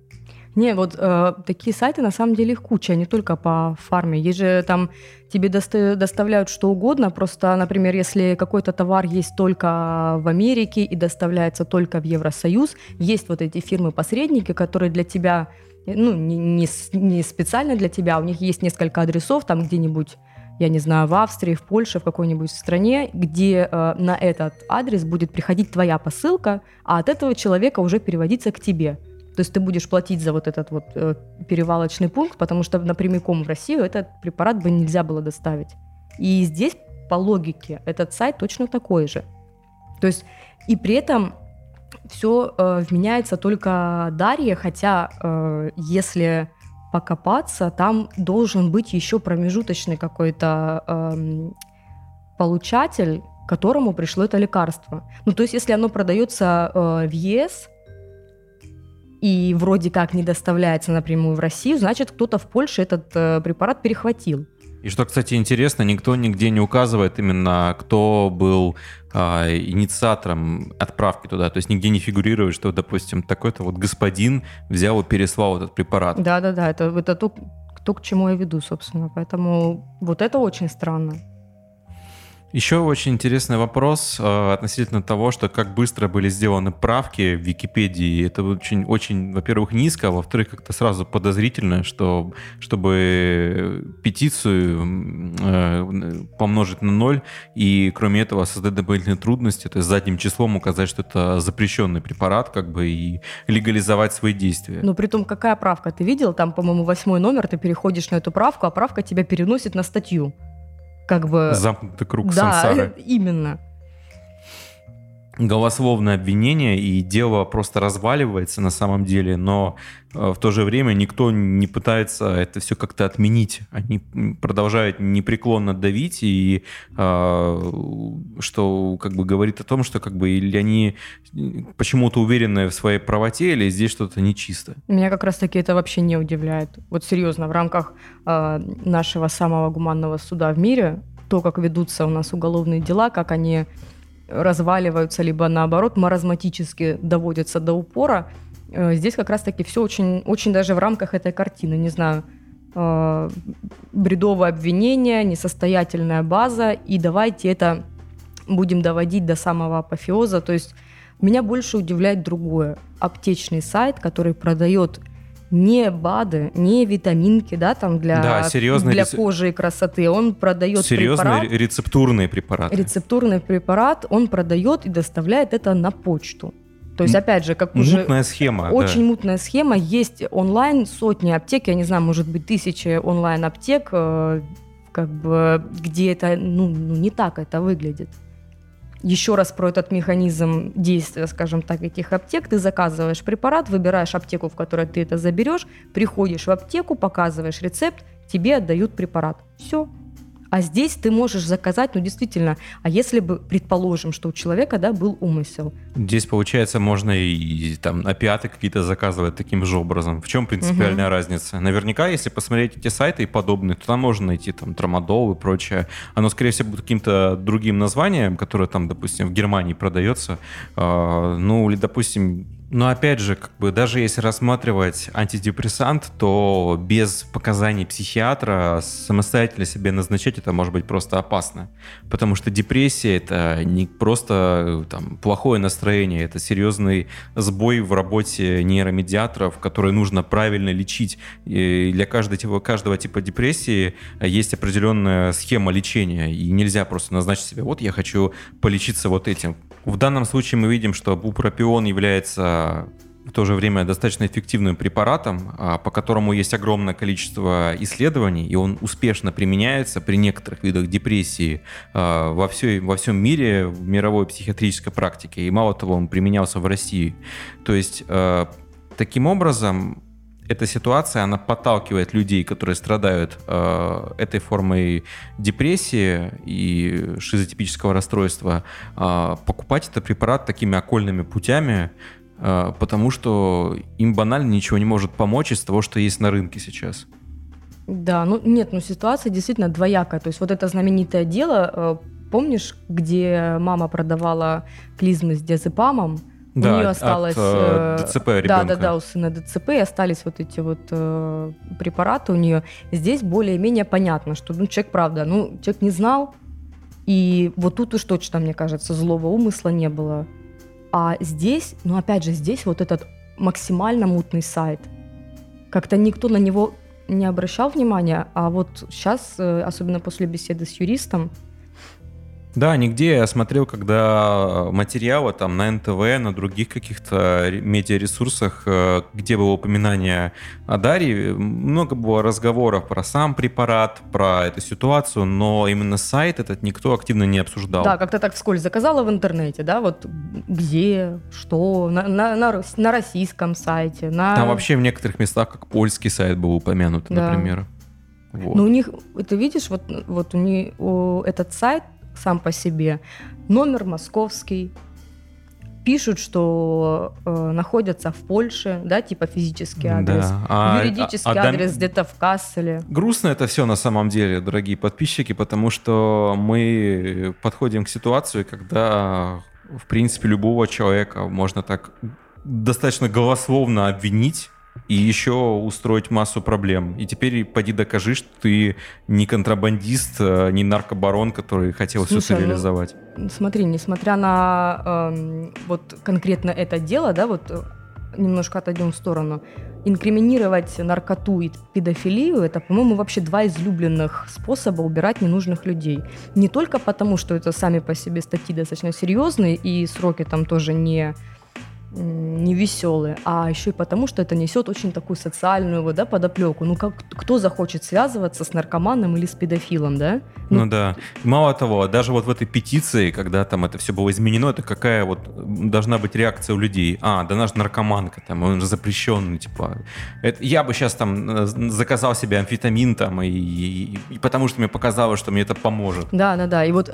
не, вот э, такие сайты на самом деле их куча, не только по фарме. Есть же там тебе доста- доставляют что угодно, просто, например, если какой-то товар есть только в Америке и доставляется только в Евросоюз, есть вот эти фирмы-посредники, которые для тебя, ну, не, не, не специально для тебя, у них есть несколько адресов там где-нибудь я не знаю, в Австрии, в Польше, в какой-нибудь стране, где э, на этот адрес будет приходить твоя посылка, а от этого человека уже переводиться к тебе. То есть ты будешь платить за вот этот вот э, перевалочный пункт, потому что напрямиком в Россию этот препарат бы нельзя было доставить. И здесь по логике этот сайт точно такой же. То есть и при этом все э, вменяется только Дарье, хотя э, если покопаться, там должен быть еще промежуточный какой-то э, получатель, которому пришло это лекарство. Ну, то есть, если оно продается э, в ЕС, и вроде как не доставляется напрямую в Россию, значит, кто-то в Польше этот э, препарат перехватил. И что, кстати, интересно, никто нигде не указывает именно, кто был э, инициатором отправки туда. То есть нигде не фигурирует, что, допустим, такой-то вот господин взял и переслал этот препарат. Да-да-да, это, это то, то, к чему я веду, собственно. Поэтому вот это очень странно. Еще очень интересный вопрос э, относительно того, что как быстро были сделаны правки в Википедии. Это очень, очень, во-первых, низко, а во-вторых, как-то сразу подозрительно, что чтобы петицию э, помножить на ноль и, кроме этого, создать дополнительные трудности, то есть задним числом указать, что это запрещенный препарат, как бы и легализовать свои действия. Но при том, какая правка? Ты видел, там, по-моему, восьмой номер, ты переходишь на эту правку, а правка тебя переносит на статью как бы... Замкнутый круг да, сансары. [LAUGHS] именно. Голословное обвинение, и дело просто разваливается на самом деле, но э, в то же время никто не пытается это все как-то отменить. Они продолжают непреклонно давить, и э, что как бы говорит о том, что как бы или они почему-то уверены в своей правоте, или здесь что-то нечисто. Меня как раз-таки это вообще не удивляет. Вот серьезно, в рамках э, нашего самого гуманного суда в мире, то, как ведутся у нас уголовные дела, как они разваливаются, либо наоборот маразматически доводятся до упора. Э, здесь как раз-таки все очень, очень даже в рамках этой картины, не знаю, э, бредовое обвинение, несостоятельная база, и давайте это будем доводить до самого апофеоза. То есть меня больше удивляет другое. Аптечный сайт, который продает не БАДы, не витаминки, да, там для, да, серьезные для кожи и красоты. Он продает серьезные препарат, рецептурные препараты. Рецептурный препарат он продает и доставляет это на почту. То есть, опять же, как уже... Мутная схема. Очень да. мутная схема. Есть онлайн сотни аптек, я не знаю, может быть, тысячи онлайн-аптек, э, как бы, где это, ну, ну, не так это выглядит еще раз про этот механизм действия, скажем так, этих аптек. Ты заказываешь препарат, выбираешь аптеку, в которой ты это заберешь, приходишь в аптеку, показываешь рецепт, тебе отдают препарат. Все, а здесь ты можешь заказать, ну действительно, а если бы, предположим, что у человека, да, был умысел. Здесь, получается, можно и, и там опиаты какие-то заказывать таким же образом. В чем принципиальная угу. разница? Наверняка, если посмотреть эти сайты и подобные, то там можно найти там трамадол и прочее. Оно, скорее всего, будет каким-то другим названием, которое там, допустим, в Германии продается. Э, ну, или, допустим, Но опять же, как бы даже если рассматривать антидепрессант, то без показаний психиатра самостоятельно себе назначать это может быть просто опасно. Потому что депрессия это не просто там, плохое настроение, это серьезный сбой в работе нейромедиаторов, которые нужно правильно лечить. И для каждого типа, каждого типа депрессии есть определенная схема лечения, и нельзя просто назначить себе, вот я хочу полечиться вот этим. В данном случае мы видим, что бупропион является в то же время достаточно эффективным препаратом, а, по которому есть огромное количество исследований, и он успешно применяется при некоторых видах депрессии а, во, всей, во всем мире, в мировой психиатрической практике. И мало того, он применялся в России. То есть, а, таким образом, эта ситуация, она подталкивает людей, которые страдают э, этой формой депрессии и шизотипического расстройства, э, покупать этот препарат такими окольными путями, э, потому что им банально ничего не может помочь из того, что есть на рынке сейчас. Да, ну нет, ну ситуация действительно двоякая. То есть вот это знаменитое дело, э, помнишь, где мама продавала клизмы с диазепамом, да, у нее осталось... От, э, ДЦП ребенка. Да, да, да, у сына ДЦП, и остались вот эти вот э, препараты у нее. Здесь более-менее понятно, что ну, человек, правда, ну, человек не знал, и вот тут уж точно, мне кажется, злого умысла не было. А здесь, ну, опять же, здесь вот этот максимально мутный сайт. Как-то никто на него не обращал внимания, а вот сейчас, э, особенно после беседы с юристом, да, нигде я смотрел, когда материалы там на НТВ, на других каких-то медиаресурсах, э, где было упоминание о Дарье, много было разговоров про сам препарат, про эту ситуацию, но именно сайт этот никто активно не обсуждал. Да, как-то так вскользь заказала в интернете, да, вот где, что, на, на, на, на российском сайте. На... Там вообще в некоторых местах как польский сайт был упомянут, да. например. Вот. Но у них, ты видишь, вот, вот у них у, этот сайт сам по себе. Номер московский. Пишут, что э, находятся в Польше, да, типа физический адрес. Да. А, Юридический а, а, адрес дом... где-то в Касселе. Грустно это все на самом деле, дорогие подписчики, потому что мы подходим к ситуации, когда, в принципе, любого человека можно так достаточно голословно обвинить и еще устроить массу проблем. И теперь поди докажи, что ты не контрабандист, а не наркобарон, который хотел Слушай, все это реализовать. Ну, смотри, несмотря на э, вот конкретно это дело, да, вот э, немножко отойдем в сторону, инкриминировать наркоту и педофилию – это, по-моему, вообще два излюбленных способа убирать ненужных людей. Не только потому, что это сами по себе статьи достаточно серьезные, и сроки там тоже не не веселые, а еще и потому, что это несет очень такую социальную вот, да, подоплеку. Ну, как, кто захочет связываться с наркоманом или с педофилом, да? Ну, ну да. Мало того, даже вот в этой петиции, когда там это все было изменено, это какая вот должна быть реакция у людей? А, да наш наркоманка, там, он же запрещенный, типа. Это, я бы сейчас там э, заказал себе амфетамин там, и, и, и потому что мне показалось, что мне это поможет. Да, да, да. И вот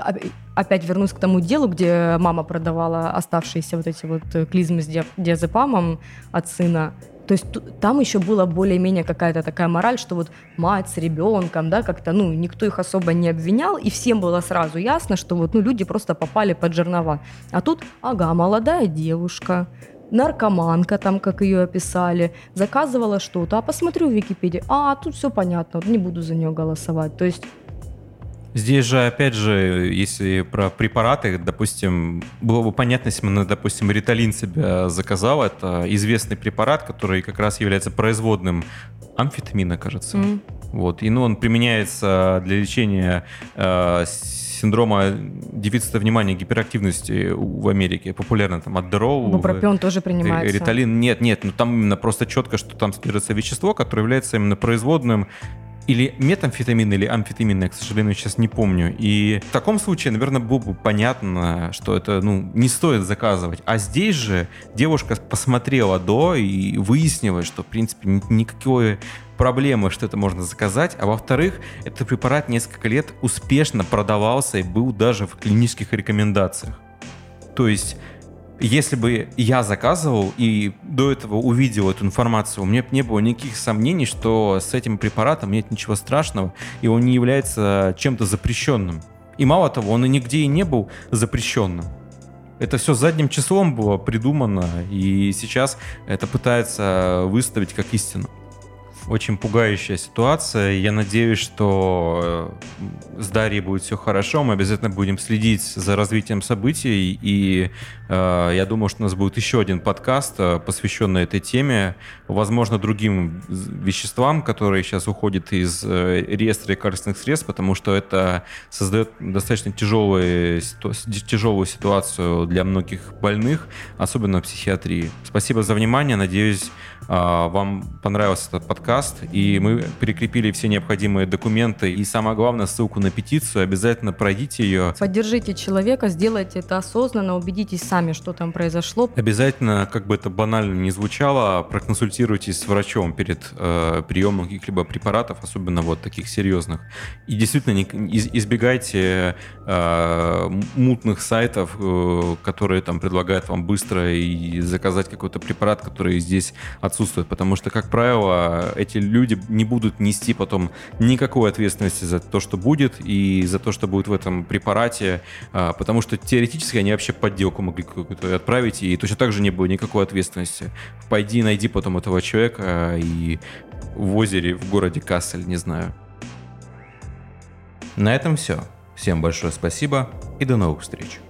опять вернусь к тому делу, где мама продавала оставшиеся вот эти вот э, клизмы с диазепамом от сына. То есть там еще была более-менее какая-то такая мораль, что вот мать с ребенком, да, как-то, ну, никто их особо не обвинял, и всем было сразу ясно, что вот, ну, люди просто попали под жернова. А тут, ага, молодая девушка, наркоманка, там, как ее описали, заказывала что-то, а посмотрю в Википедии, а, тут все понятно, не буду за нее голосовать. То есть Здесь же, опять же, если про препараты, допустим, было бы понятно, если бы, допустим, риталин себя заказал, это известный препарат, который как раз является производным амфетамина, кажется. Mm. Вот. И ну, он применяется для лечения э, синдрома дефицита внимания, гиперактивности в Америке. Популярно там Аддерол. Бупропион тоже принимается. Риталин. Нет, нет, ну там именно просто четко, что там содержится вещество, которое является именно производным или метамфетамин, или амфетамин, я, к сожалению, сейчас не помню. И в таком случае, наверное, было бы понятно, что это ну, не стоит заказывать. А здесь же девушка посмотрела до и выяснила, что, в принципе, никакой проблемы, что это можно заказать, а во-вторых, этот препарат несколько лет успешно продавался и был даже в клинических рекомендациях. То есть если бы я заказывал и до этого увидел эту информацию, у меня не было никаких сомнений, что с этим препаратом нет ничего страшного, и он не является чем-то запрещенным. И мало того, он и нигде и не был запрещенным. Это все задним числом было придумано, и сейчас это пытается выставить как истину очень пугающая ситуация. Я надеюсь, что э, с Дарьей будет все хорошо. Мы обязательно будем следить за развитием событий. И э, я думаю, что у нас будет еще один подкаст, э, посвященный этой теме. Возможно, другим веществам, которые сейчас уходят из э, реестра лекарственных средств, потому что это создает достаточно тяжелую, тяжелую ситуацию для многих больных, особенно в психиатрии. Спасибо за внимание. Надеюсь, вам понравился этот подкаст, и мы прикрепили все необходимые документы и самое главное ссылку на петицию. Обязательно пройдите ее. Поддержите человека, сделайте это осознанно, убедитесь сами, что там произошло. Обязательно, как бы это банально не звучало, проконсультируйтесь с врачом перед э, приемом каких-либо препаратов, особенно вот таких серьезных. И действительно не, избегайте э, мутных сайтов, э, которые там предлагают вам быстро и заказать какой-то препарат, который здесь отсутствует, потому что, как правило, эти люди не будут нести потом никакой ответственности за то, что будет, и за то, что будет в этом препарате, а, потому что теоретически они вообще подделку могли какую-то отправить, и точно так же не было никакой ответственности. Пойди, найди потом этого человека и в озере в городе Кассель, не знаю. На этом все. Всем большое спасибо и до новых встреч.